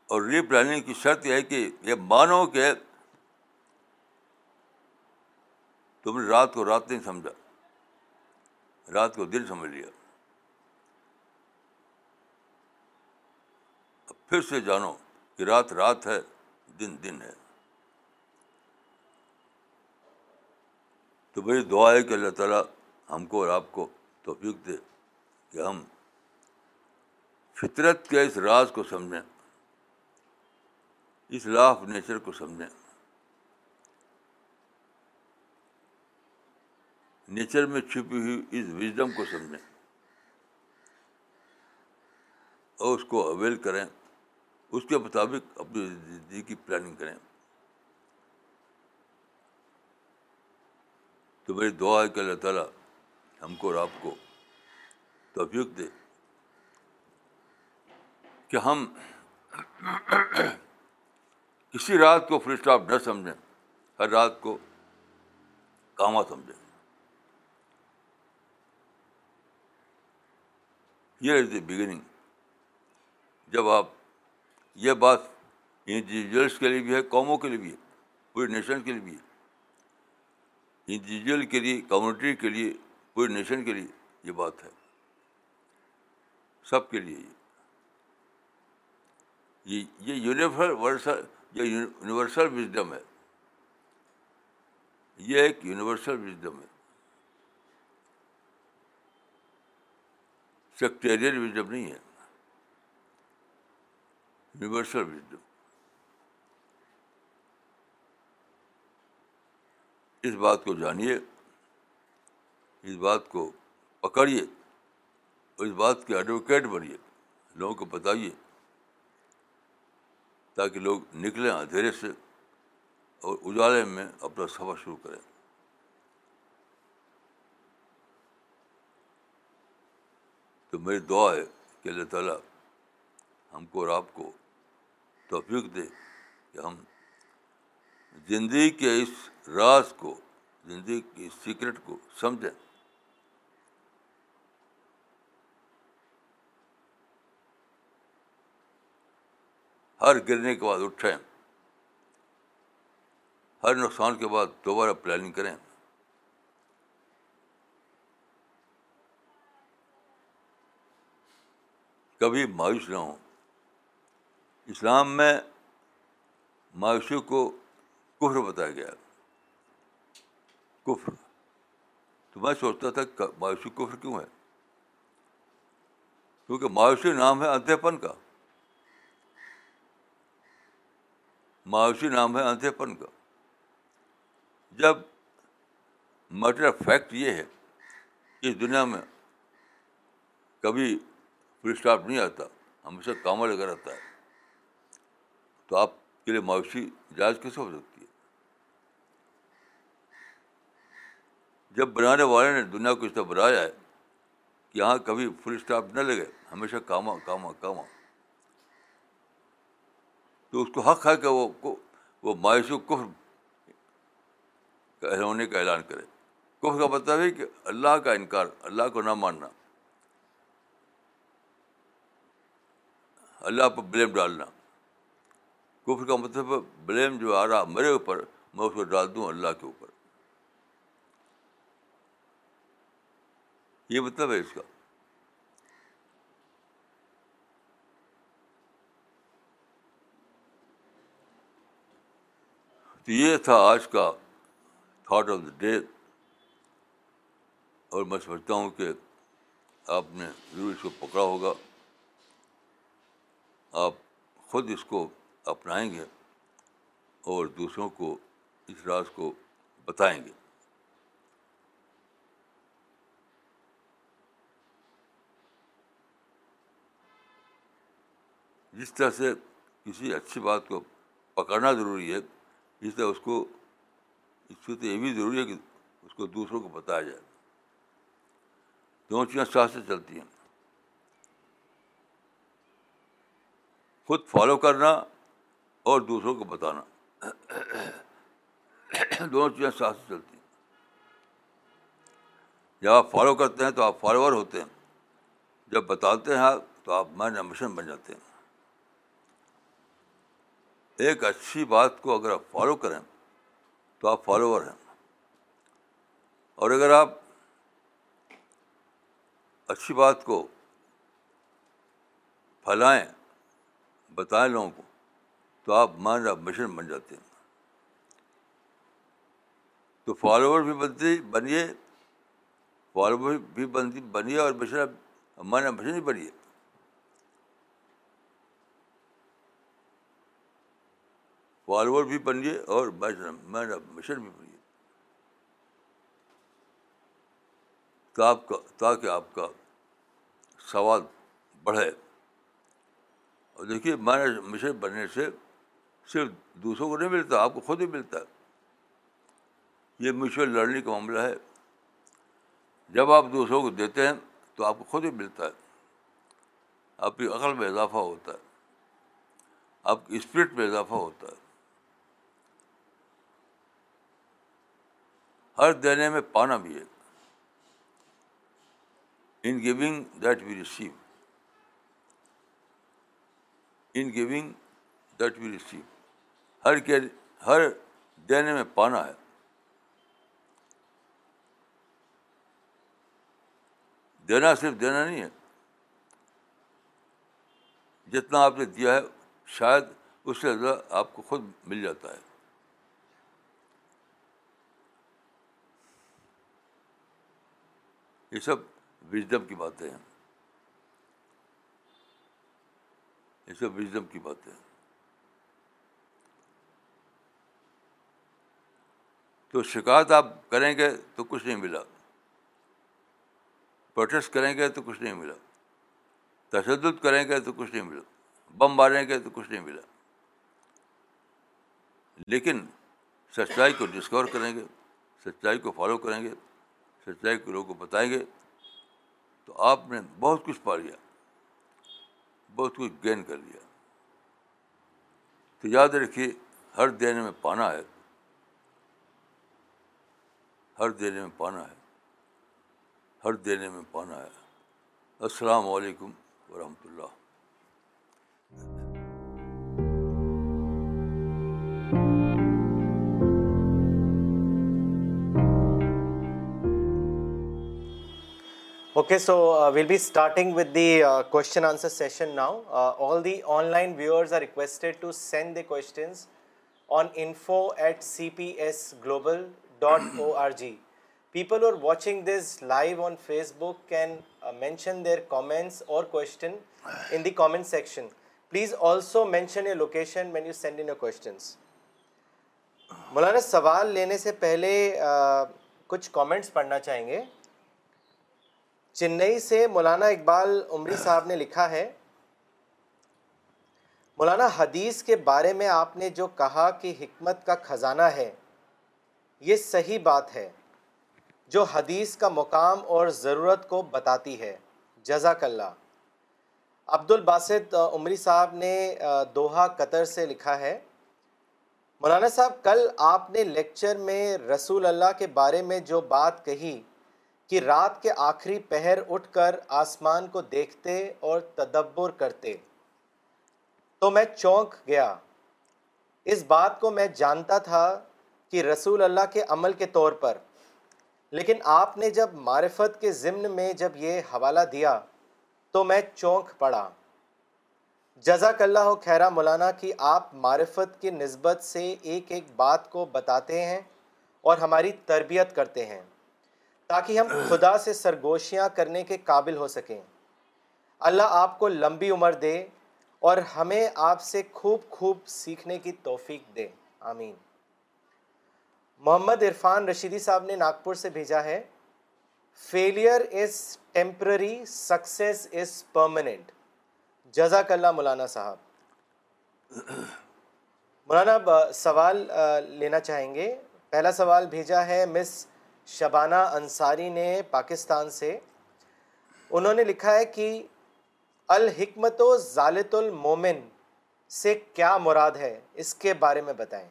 اور ری پلاننگ کی شرط یہ ہے کہ یہ مانو کہ تم نے رات کو رات نہیں سمجھا، رات کو دن سمجھ لیا۔ پھر سے جانو کہ رات رات ہے، دن دن ہے۔ تو میری دعا ہے کہ اللہ تعالیٰ ہم کو اور آپ کو توفیق دے کہ ہم فطرت کے اس راز کو سمجھیں، اس لا آف نیچر کو سمجھیں۔ نیچر میں چھپی ہوئی اس وزڈم کو سمجھیں اور اس کو اویل کریں۔ اس کے مطابق اپنی زندگی کی پلاننگ کریں۔ تو میری دعا ہے کہ اللہ تعالیٰ ہم کو اور آپ کو توفیق دے کہ ہم کسی رات کو فل اسٹاپ نہ سمجھیں، ہر رات کو کاما سمجھیں۔ یہ از دی بگننگ جب آپ یہ بات انڈیویجولس کے لیے بھی ہے، قوموں کے لیے بھی ہے، پورے نیشن کے لیے بھی ہے۔ انڈیویجول کے لیے، کمیونٹی کے لیے، پورے نیشن کے لیے یہ بات ہے۔ سب کے لیے یہ۔ یہ یونیورسل یہ یونیورسل وزڈم ہے۔ یہ ایک یونیورسل وزڈم ہے۔ سیکٹیرین وزڈم نہیں ہے۔ یونیورسل وزڈم اس بات کو جانیے، اس بات کو پکڑیے اور اس بات کے ایڈوکیٹ بنیے، لوگوں کو بتائیے تاکہ لوگ نکلیں اندھیرے سے اور اجالے میں اپنا سفر شروع کریں۔ تو میری دعا ہے کہ اللہ تعالیٰ ہم کو اور آپ کو توفیق دے کہ ہم زندگی کے اس راز کو، زندگی کی سیکرٹ کو سمجھیں۔ ہر گرنے کے بعد اٹھیں۔ ہر نقصان کے بعد دوبارہ پلاننگ کریں۔ کبھی مایوس نہ ہوں۔ اسلام میں مایوسی کو کفر بتایا گیا کفر۔ تو میں سوچتا تھا مایوسی کفر کیوں ہے؟ کیونکہ مایوسی نام ہے اندھے پن کا۔ مایوسی نام ہے اندھے پن کا۔ جب میٹر آف فیکٹ یہ ہے کہ اس دنیا میں کبھی فل اسٹاپ نہیں آتا، ہمیشہ کامل لگا رہتا ہے۔ تو آپ کے لیے مایوسی جائز کیسے ہو سکتی ہے؟ جب بنانے والے نے دنیا کو اس طرح بنایا ہے کہ یہاں کبھی فل اسٹاپ نہ لگے، ہمیشہ کاما کاما کاما۔ تو اس کو حق ہے کہ وہ وہ مایوسی کفر ہونے کا اعلان کرے۔ کفر کا مطلب ہے کہ اللہ کا انکار، اللہ کو نہ ماننا۔ اللہ پر بلیم ڈالنا۔ کفر کا مطلب بلیم جو آ رہا میرے اوپر، میں اس کو ڈال دوں اللہ کے اوپر۔ یہ مطلب ہے اس کا۔ تو یہ تھا آج کا تھاٹ آف دا ڈے اور میں سمجھتا ہوں کہ آپ نے ضرور اس کو پکڑا ہوگا۔ آپ خود اس کو اپنائیں گے اور دوسروں کو اس راز کو بتائیں گے۔ جس طرح سے کسی اچھی بات کو پکڑنا ضروری ہے اس طرح اس کو اس سے تو یہ بھی ضروری ہے کہ اس کو دوسروں کو بتایا جائے۔ دونوں چیزیں ساتھ سے چلتی ہیں۔ خود فالو کرنا اور دوسروں کو بتانا۔ دونوں چیزیں ساتھ سے چلتی ہیں۔ جب آپ فالو کرتے ہیں تو آپ فالوور ہوتے ہیں۔ جب بتاتے ہیں آپ تو آپ مین مشن بن جاتے ہیں۔ ایک اچھی بات کو اگر آپ فالو کریں تو آپ فالوور ہیں۔ اور اگر آپ اچھی بات کو پھیلائیں، بتائیں لوگوں کو تو آپ مان آپ مشن بن جاتے ہیں۔ تو فالوور بھی بنتی بنیے، فالوور بھی بنتی بنیے اور مشن مانا مشن ہی بنیے۔ فالوور بھی بنیے اور مشن بھی بنیے۔ تو آپ کا، تاکہ آپ کا سوال بڑھے۔ اور دیکھیے میں مشن بننے سے صرف دوسروں کو نہیں ملتا، آپ کو خود ہی ملتا۔ ہے یہ میوچل لڑنے کا معاملہ ہے۔ جب آپ دوسروں کو دیتے ہیں تو آپ کو خود ہی ملتا ہے۔ آپ کی عقل میں اضافہ ہوتا ہے۔ آپ کی اسپرٹ میں اضافہ ہوتا ہے۔ ہر دینے میں پانا بھی ہے۔ In giving that we receive in giving that we receive ہر کے ہر دینے میں پانا ہے۔ دینا صرف دینا نہیں ہے۔ جتنا آپ نے دیا ہے، شاید اس سے زیادہ آپ کو خود مل جاتا ہے۔ یہ سب وزڈم کی باتیں ہیں۔ یہ سب وزڈم کی باتیں ہیں۔ تو شکایت آپ کریں گے تو کچھ نہیں ملا۔ پروٹیسٹ کریں گے تو کچھ نہیں ملا۔ تشدد کریں گے تو کچھ نہیں ملا۔ بم ماریں گے تو کچھ نہیں ملا۔ لیکن سچائی کو ڈسکور کریں گے، سچائی کو فالو کریں گے، سچائی کے لوگوں کو بتائیں گے۔ تو آپ نے بہت کچھ پا لیا، بہت کچھ گین کر لیا۔ تو یاد رکھیے، ہر دینے میں پانا ہے۔ ہر دینے میں پانا ہے۔ ہر دینے میں پانا ہے۔ السلام علیکم ورحمۃ اللہ۔ Okay so we'll be starting with the question answer session now all the online viewers are requested to send the questions on info at C P S global dot O R G people are watching this live on Facebook can mention their comments اور question in the comment section please also mention a location man you send in questions Maulana سوال لینے سے پہلے کچھ comments پڑھنا چاہیں گے چنئی سے مولانا اقبال عمری صاحب نے لکھا ہے مولانا حدیث کے بارے میں آپ نے جو کہا کہ حکمت کا خزانہ ہے یہ صحیح بات ہے، جو حدیث کا مقام اور ضرورت کو بتاتی ہے۔ جزاک اللہ۔ عبد الباسط عمری صاحب نے دوحہ قطر سے لکھا ہے، مولانا صاحب، کل آپ نے لیکچر میں رسول اللہ کے بارے میں جو بات کہی کہ رات کے آخری پہر اٹھ کر آسمان کو دیکھتے اور تدبر کرتے، تو میں چونک گیا۔ اس بات کو میں جانتا تھا کہ رسول اللہ کے عمل کے طور پر۔ لیکن آپ نے جب معرفت کے ضمن میں جب یہ حوالہ دیا تو میں چونک پڑا۔ جزاک اللہ خیرہ مولانا کہ آپ معرفت کی نسبت سے ایک ایک بات کو بتاتے ہیں اور ہماری تربیت کرتے ہیں تاکہ ہم خدا سے سرگوشیاں کرنے کے قابل ہو سکیں۔ اللہ آپ کو لمبی عمر دے اور ہمیں آپ سے خوب خوب سیکھنے کی توفیق دے۔ آمین۔ محمد عرفان رشیدی صاحب نے ناگپور سے بھیجا ہے۔ Failure is temporary success is permanent جزاک اللہ مولانا صاحب۔ مولانا سوال لینا چاہیں گے۔ پہلا سوال بھیجا ہے مس شبانہ انصاری نے پاکستان سے۔ انہوں نے لکھا ہے کہ الحکمت و ظالت المومن سے کیا مراد ہے؟ اس کے بارے میں بتائیں۔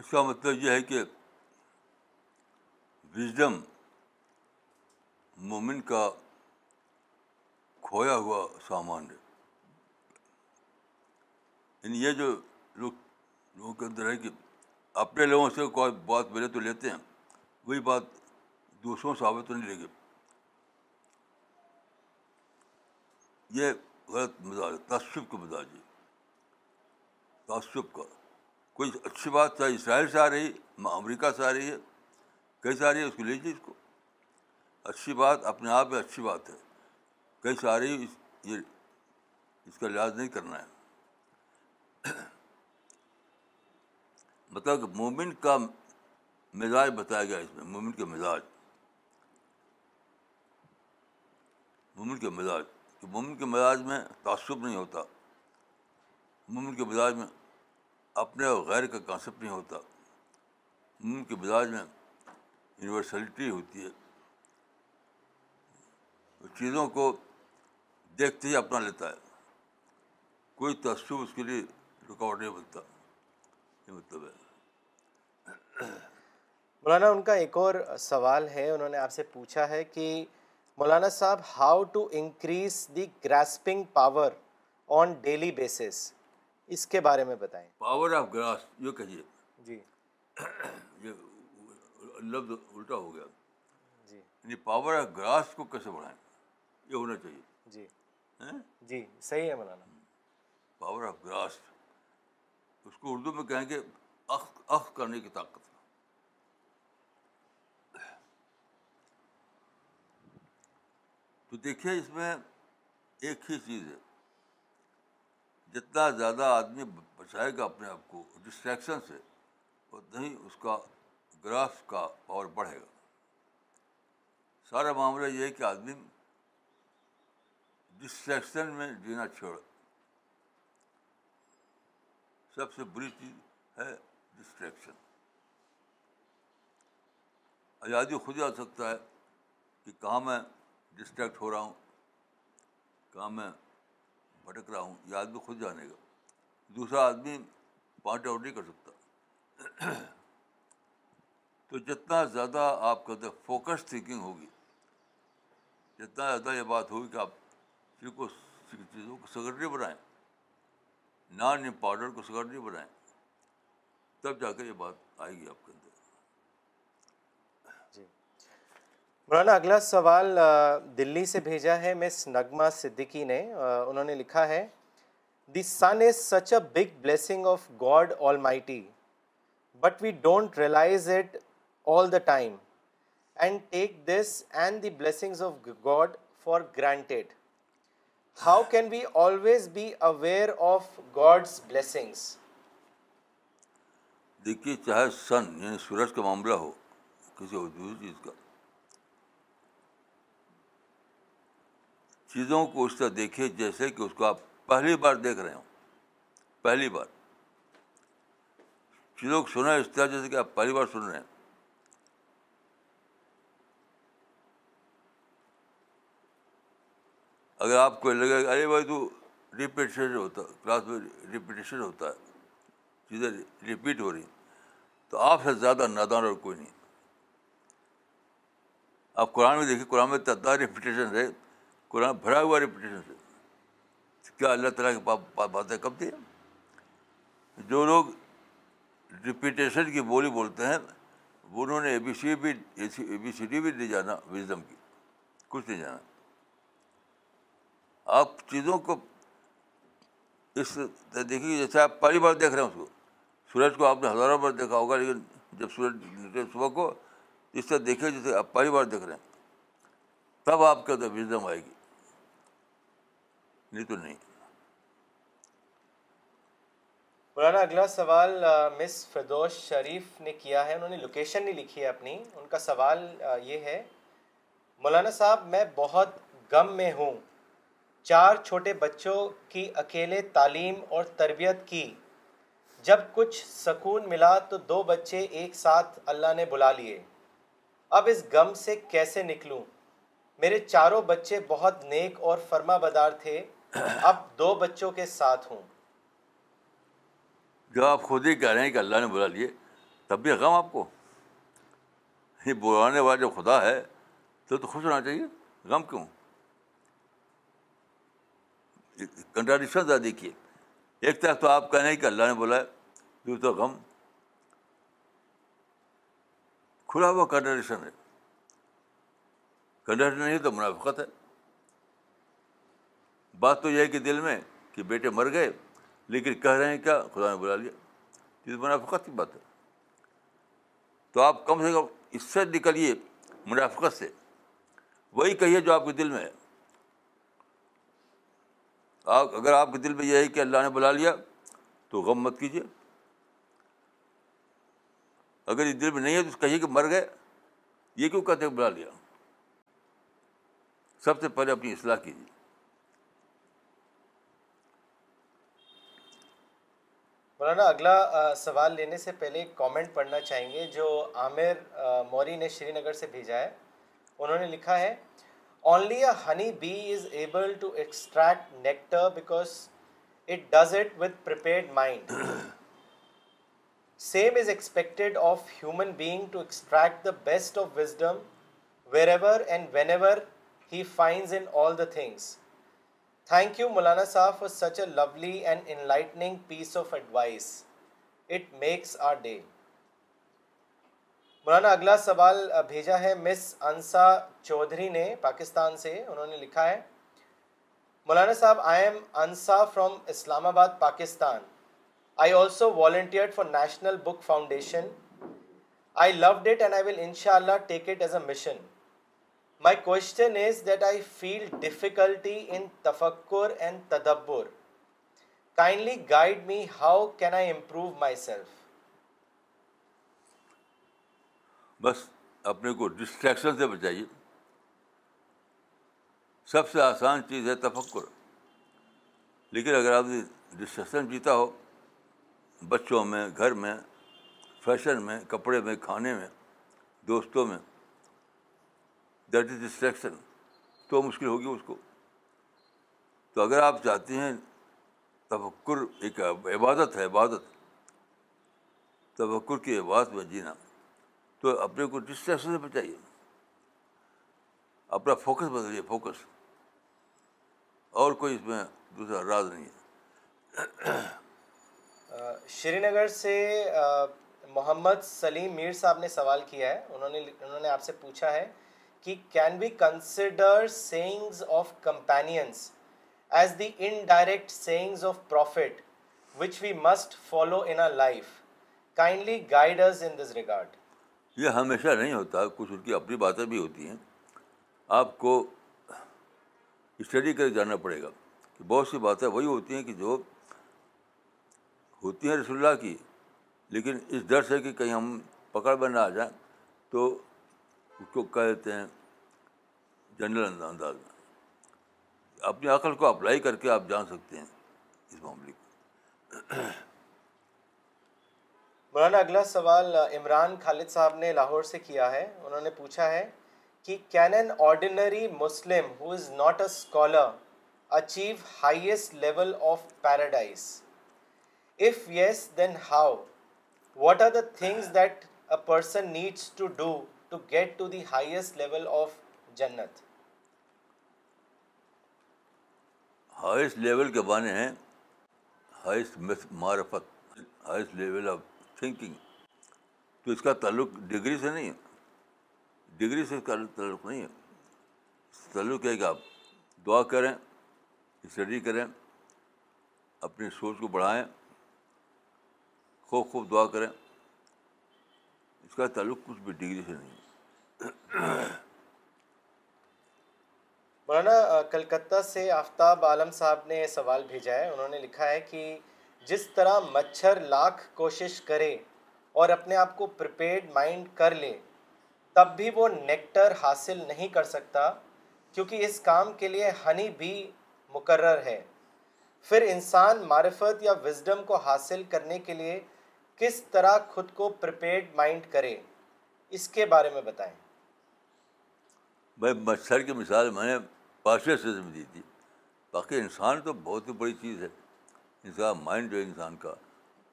اس کا مطلب یہ ہے کہ وزڈم مومن کا کھویا ہوا سامان ہے۔ یعنی یہ جو لوگ، لوگوں کے اندر ہے کہ اپنے لوگوں سے کوئی بات ملے تو لیتے ہیں، وہی بات دوسروں ثابت تو نہیں لے گے۔ یہ غلط مزاج ہے، تعصب کا مزاج ہے۔ تعصب کا۔ کوئی اچھی بات چاہے اسرائیل سے آ رہی امریکہ سے آ رہی ہے۔ کیسے آ رہی ہے اس کو لیجیے اس کو؟ اچھی بات، اپنے آپ میں اچھی بات ہے۔ کیسے آ رہی یہ اس کا لحاظ نہیں کرنا ہے۔ مطلب کہ مومن کا مزاج بتایا گیا اس میں، مومن کے مزاج۔ مومن کے مزاج، کہ مومن کے مزاج میں تعصب نہیں ہوتا۔ مومن کے مزاج میں اپنے اور غیر کا کانسیپٹ نہیں ہوتا۔ مومن کے مزاج میں یونیورسلٹی ہوتی ہے۔ چیزوں کو دیکھتے ہی اپنا لیتا ہے۔ کوئی تعصب اس کے لیے رکاوٹ نہیں بنتا۔ یہ مطلب ہے۔ مولانا، ان کا ایک اور سوال ہے۔ انہوں نے آپ سے پوچھا ہے کہ مولانا صاحب how to increase the grasping power on daily basis اس کے بارے میں بتائیں۔ پاور آف گراس یہ کہیے۔ جی۔ یہ لفظ الٹا ہو گیا۔ جی۔ یعنی پاور آف گراس کو کیسے بڑھائیں؟ یہ ہونا چاہیے۔ جی۔ جی صحیح ہے مولانا۔ پاور آف گراس اس کو اردو میں کہیں گے اخ اخ کرنے کی طاقت۔ تو دیکھیے اس میں ایک ہی چیز ہے۔ جتنا زیادہ آدمی بچائے گا اپنے آپ کو ڈسٹریکشن سے، اتنا ہی اس کا گراس کا پاور بڑھے گا۔ سارا معاملہ یہ ہے کہ آدمی ڈسٹریکشن میں جینا چھوڑ۔ سب سے بری چیز ہے ڈسٹریکشن آزادی خود ہی آ سکتا ہے کہ کہاں میں ڈسٹریکٹ ہو رہا ہوں، کہاں میں بھٹک رہا ہوں، یہ آدمی خود جانے گا۔ دوسرا آدمی پوائنٹ آؤٹ نہیں کر سکتا۔ تو جتنا زیادہ آپ کے اندر فوکس تھنکنگ ہوگی، جتنا زیادہ یہ بات ہوگی کہ آپ چیز کو چیزوں کو سگڑنے بنائیں نان امپارٹنٹ کو سگڑنے بنائیں، تب جا کر یہ بات آئے گی آپ کے اندر جی مولانا، اگلا سوال دلی سے بھیجا ہے مس نغمہ صدیقی نے انہوں نے لکھا ہے، the sun is such a big blessing of God almighty but we don't realise it all the time, and take this and the blessings of God for granted. How can we always be aware of God's blessings دیکھیے، چاہے سن یعنی سورج کا معاملہ ہو، کسی اور دوسری چیز کا۔ چیزوں کو اس طرح دیکھے جیسے کہ اس کو آپ پہلی بار دیکھ رہے ہوں۔ پہلی بار۔ چیزوں کو سنا اس طرح جیسے کہ آپ پہلی بار سن رہے ہیں۔ اگر آپ کو لگے ارے بھائی تو ریپیٹیشن ہوتا کلاس میں ریپیٹیشن ہوتا ہے، چیزیں ریپیٹ ہو رہی تو آپ سے زیادہ نادان اور کوئی نہیں۔ آپ قرآن میں دیکھیے قرآن میں تعداد ریپوٹیشن ہے۔ قرآن بھرا ہوا ریپوٹیشن سے کیا اللہ تعالیٰ کی باتیں کب تھی جو لوگ ریپیٹیشن کی بولی بولتے ہیں وہ انہوں نے اے بی سی بھی اے بی سی ڈی بھی نہیں جانا وزڈم کی۔ کچھ نہیں جانا۔ آپ چیزوں کو اس دیکھیے، جیسے آپ پہلی بار دیکھ رہے ہیں اس کو۔ سورج کو آپ نے ہزاروں بار دیکھا ہوگا، لیکن جب سورج نکلے صبح کو، اس طرح دیکھے جیسے آپ پہلی بار دیکھ رہے ہیں۔ تب آپ کے اندر وزڈم آئے گی۔ نہیں تو نہیں مولانا، اگلا سوال مس فردوش شریف نے کیا ہے؟ انہوں نے لوکیشن نہیں لکھی ہے اپنی، ان کا سوال یہ ہے، مولانا صاحب، میں بہت غم میں ہوں۔ چار چھوٹے بچوں کی اکیلے تعلیم اور تربیت کی۔ جب کچھ سکون ملا تو دو بچے ایک ساتھ اللہ نے بلا لیے۔ اب اس غم سے کیسے نکلوں؟ میرے چاروں بچے بہت نیک اور فرما بدار تھے۔ اب دو بچوں کے ساتھ ہوں۔ جب آپ خود ہی کہہ رہے ہیں کہ اللہ نے بلا لیے، تب بھی غم آپ کو۔ یہ بلانے والا جو خدا ہے، تو تو خوش ہونا چاہیے۔ غم کیوں؟ کنٹراڈکشن زیادہ دیکھیے۔ ایک طرف تو آپ کہہ رہے ہیں کہ اللہ نے بولا دوسرا غم۔ کھلا ہوا کنٹراڈکشن ہے۔ کنٹراڈکشن نہیں تو منافقت ہے۔ بات تو یہ ہے کہ دل میں کہ بیٹے مر گئے، لیکن کہہ رہے ہیں کیا؟ خدا نے بلا لیا۔ یہ منافقت کی بات ہے۔ تو آپ کم سے کم اس سے نکلیے منافقت سے۔ وہی کہیے جو آپ کے دل میں ہے۔ آپ، اگر آپ کے دل میں یہ ہے کہ اللہ نے بلا لیا، تو غم مت کیجیے۔ اگر یہ دل میں نہیں ہے تو کہیے کہ مر گئے۔ یہ کیوں کہتے ہیں بلا لیا؟ سب سے پہلے اپنی اصلاح کیجیے۔ مولانا، اگلا سوال لینے سے پہلے ایک کامنٹ پڑھنا چاہیں گے جو عامر موری نے شری نگر سے بھیجا ہے۔ انہوں نے لکھا ہے only a honey bee is able to extract nectar because it does it with prepared mind same is expected of human being to extract the best of wisdom wherever and whenever he finds in all the things thank you Maulana صاحب for such a lovely and enlightening piece of advice it makes our day Maulana اگلا سوال بھیجا ہے مس انسا چودھری نے پاکستان سے انہوں نے لکھا ہے مولانا صاحب I am Ansa from Islamabad Pakistan I also volunteer for National Book Foundation I load it and I will ان شاء اللہ take it as a mission my question is that I feel difficulty in تفکر and تدبر kindly guide me how can I improve myself بس اپنے کو distraction سے بچائیے۔ سب سے آسان چیز ہے تفکر۔ لیکن اگر آپ ڈسٹریکشن جیتا ہو، بچوں میں، گھر میں فیشن میں، کپڑے میں، کھانے میں، دوستوں میں دیٹ از ڈسٹریکشن تو مشکل ہوگی اس کو۔ تو اگر آپ چاہتے ہیں، تفکر ایک عبادت ہے، عبادت۔ تفکر کی عبادت میں جینا۔ تو اپنے کو ڈسٹریکشن سے بچائیے۔ اپنا فوکس بدلیے فوکس اور کوئی اس میں دوسرا راز نہیں ہے۔ شری نگر سے محمد سلیم میر صاحب نے سوال کیا ہے۔ انہوں نے انہوں نے آپ سے پوچھا ہے کہ can be consider sayings of companions as the indirect sayings of prophet which we must follow in our life kindly guides in this regard یہ ہمیشہ نہیں ہوتا، کچھ ان کی اپنی باتیں بھی ہوتی ہیں۔ آپ کو اسٹڈی کر جانا پڑے گا۔ کہ بہت سی باتیں وہی ہوتی ہیں کہ جو ہوتی ہیں رسول اللہ کی، لیکن اس ڈر سے کہ کہیں ہم پکڑ میں نہ آ جائیں تو اس کو کہہ دیتے ہیں، جنرل انداز میں۔ اپنی عقل کو اپلائی کر کے آپ جان سکتے ہیں اس معاملے کو۔ مولانا، اگلا سوال عمران خالد صاحب نے لاہور سے کیا ہے۔ انہوں نے پوچھا ہے کہ can an ordinary Muslim who is not a scholar achieve highest level of paradise if yes then how what are the things that a person needs to do to get to the highest level of Jannat? Highest level کے معنی ہیں highest معرفت highest level of thinking تو اس کا تعلق degree سے نہیں ہے. ڈگری سے اس کا تعلق نہیں ہے. تعلق ہے کہ آپ دعا کریں اسٹڈی کریں، اپنی سوچ کو بڑھائیں، خوب خوب دعا کریں. اس کا تعلق کچھ بھی ڈگری سے نہیں ہے. مولانا کلکتہ سے آفتاب عالم صاحب نے یہ سوال بھیجا ہے۔ انہوں نے لکھا ہے کہ جس طرح مچھر لاکھ کوشش کرے اور اپنے آپ کو پریپیڈ مائنڈ کر لے، تب بھی وہ نیکٹر حاصل نہیں کر سکتا، کیونکہ اس کام کے لیے ہنی بھی مقرر ہے۔ پھر انسان معرفت یا وزڈم کو حاصل کرنے کے لیے کس طرح خود کو پریپیڈ مائنڈ کرے، اس کے بارے میں بتائیں۔ بھائی مچھر کی مثال میں نے پاسٹر سے دی تھی۔ باقی انسان تو بہت ہی بڑی چیز ہے۔ انسان مائنڈ جو ہے انسان کا،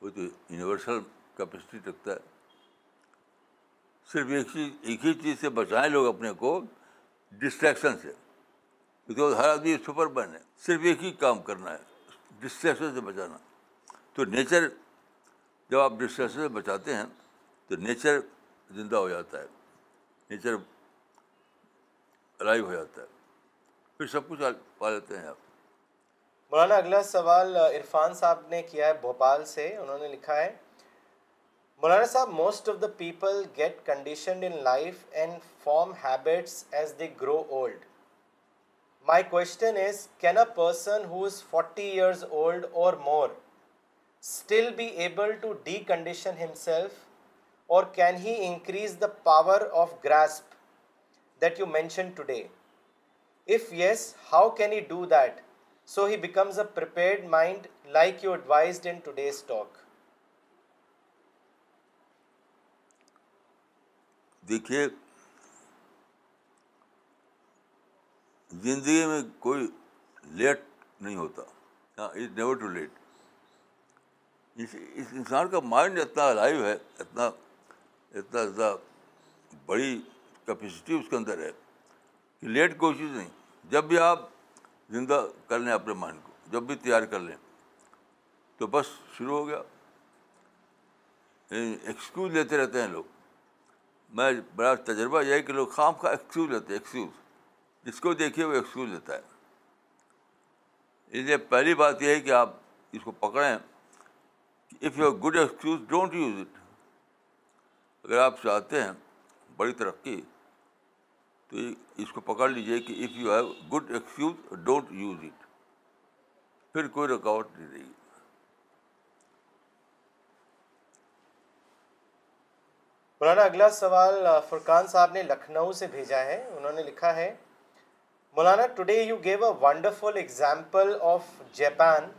وہ تو یونیورسل کیپیسٹی رکھتا ہے۔ صرف ایک چیز، ایک ہی چیز سے بچائیں لوگ اپنے کو ڈسٹریکشن سے۔ کیونکہ ہر آدمی سپر مین ہے۔ صرف ایک ہی کام کرنا ہے ڈسٹریکشن سے بچانا۔ تو نیچر جب آپ ڈسٹریکشن سے بچاتے ہیں، تو نیچر زندہ ہو جاتا ہے۔ نیچر لائیو ہو جاتا ہے۔ پھر سب کچھ پا لیتے ہیں آپ۔ مولانا، اگلا سوال عرفان صاحب نے کیا ہے بھوپال سے، انہوں نے لکھا ہے، مولانا صاحب most of the people get conditioned in life and form habits as they grow old my question is can a person who is forty years old or more still be able to decondition himself or can he increase the power of grasp that you mention today If yes, how can he do that? So he becomes a prepared mind like you advised in today's talk? دیکھیے زندگی میں کوئی late نہیں ہوتا۔ Is never too late اس انسان کا mind اتنا لائیو ہے اتنا اتنا زیادہ بڑی کیپیسٹی اس کے اندر ہے کہ لیٹ کوئی چیز نہیں، جب بھی آپ زندہ کر لیں اپنے مائنڈ کو، جب بھی تیار کر لیں، تو بس شروع ہو گیا۔ ایکسکیوز لیتے رہتے ہیں لوگ۔ میں بڑا تجربہ یہ ہے کہ لوگ خام خواہ ایکسکیوز لیتے ہیں ایکسکیوز جس کو دیکھیے وہ ایکسکیوز لیتا ہے۔ اس لیے پہلی بات یہ ہے کہ آپ اس کو پکڑیں۔ If you good excuse don't use it اگر آپ چاہتے ہیں بڑی ترقی تو اس کو پکڑ لیجیے کہ if you have good excuse don't use it پھر کوئی رکاوٹ نہیں رہے گی۔ مولانا، اگلا سوال فرقان صاحب نے لکھنؤ سے بھیجا ہے۔ انہوں نے لکھا ہے، Maulana today you gave a wonderful example of Japan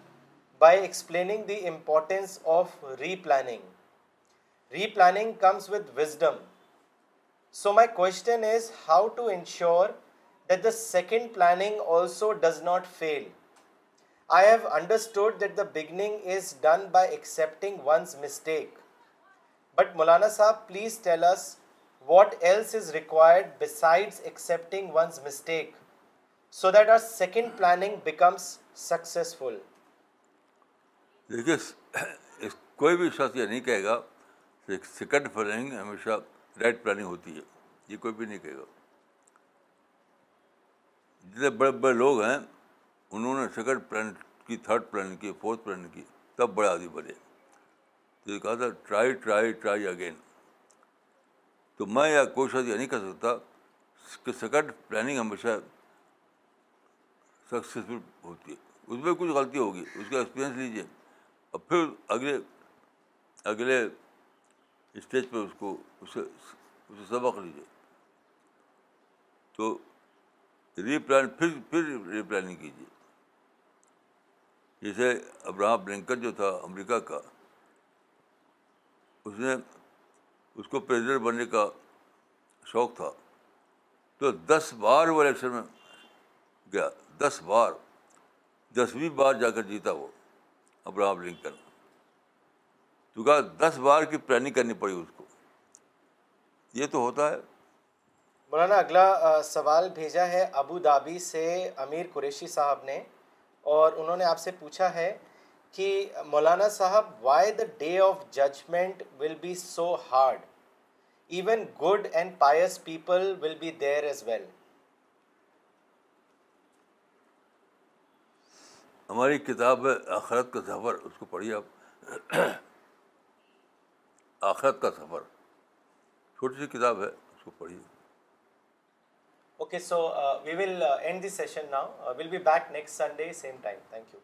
by explaining the importance of replanning replanning comes with wisdom so my کو second plans to do Maulana صاحب please tells what all require so that our second planning becomes successful کو نہیں کہے گا right planning ہوتی ہے۔ یہ کوئی بھی نہیں کہے گا۔ جتنے بڑے بڑے لوگ ہیں، انہوں نے سیکنڈ پلان کی تھرڈ پلان کی فورتھ پلان کی، تب بڑے آدمی بنے۔ تو یہ کہا تھا ٹرائی ٹرائی ٹرائی اگین تو میں یا کوئی شخص یہ نہیں کر سکتا کہ سیکنڈ پلاننگ ہمیشہ سکسیزفل ہوتی ہے۔ اس میں کچھ غلطی ہوگی، اس کا ایکسپیرئنس لیجیے اور پھر اگلے اگلے اسٹیج پہ اس کو اسے اسے سبق لیجیے تو ری پلان پھر پھر ری پلاننگ کیجیے جیسے ابراہم لنکن جو تھا امریکہ کا، اس نے اس کو پریزیڈنٹ بننے کا شوق تھا۔ تو دس بار وہ الیکشن میں گیا۔ دس بار، دسویں بار جا کر جیتا وہ ابراہم لنکن۔ کہا دس بار کی پلاننگ کرنی پڑی اس کو۔ یہ تو ہوتا ہے۔ مولانا اگلا سوال بھیجا ہے ابو دھابی سے امیر قریشی صاحب نے اور انہوں نے آپ سے پوچھا ہے کہ مولانا صاحب why the day of judgement will be so hard even good and pious people will be there as well ہماری کتاب ہے آخرت کا سفر اس کو پڑھیے آپ۔ آخرت کا سفر۔ چھوٹی سی کتاب ہے، اس کو پڑھیے۔ Okay so we will end this session now will be back next Sunday same time thank you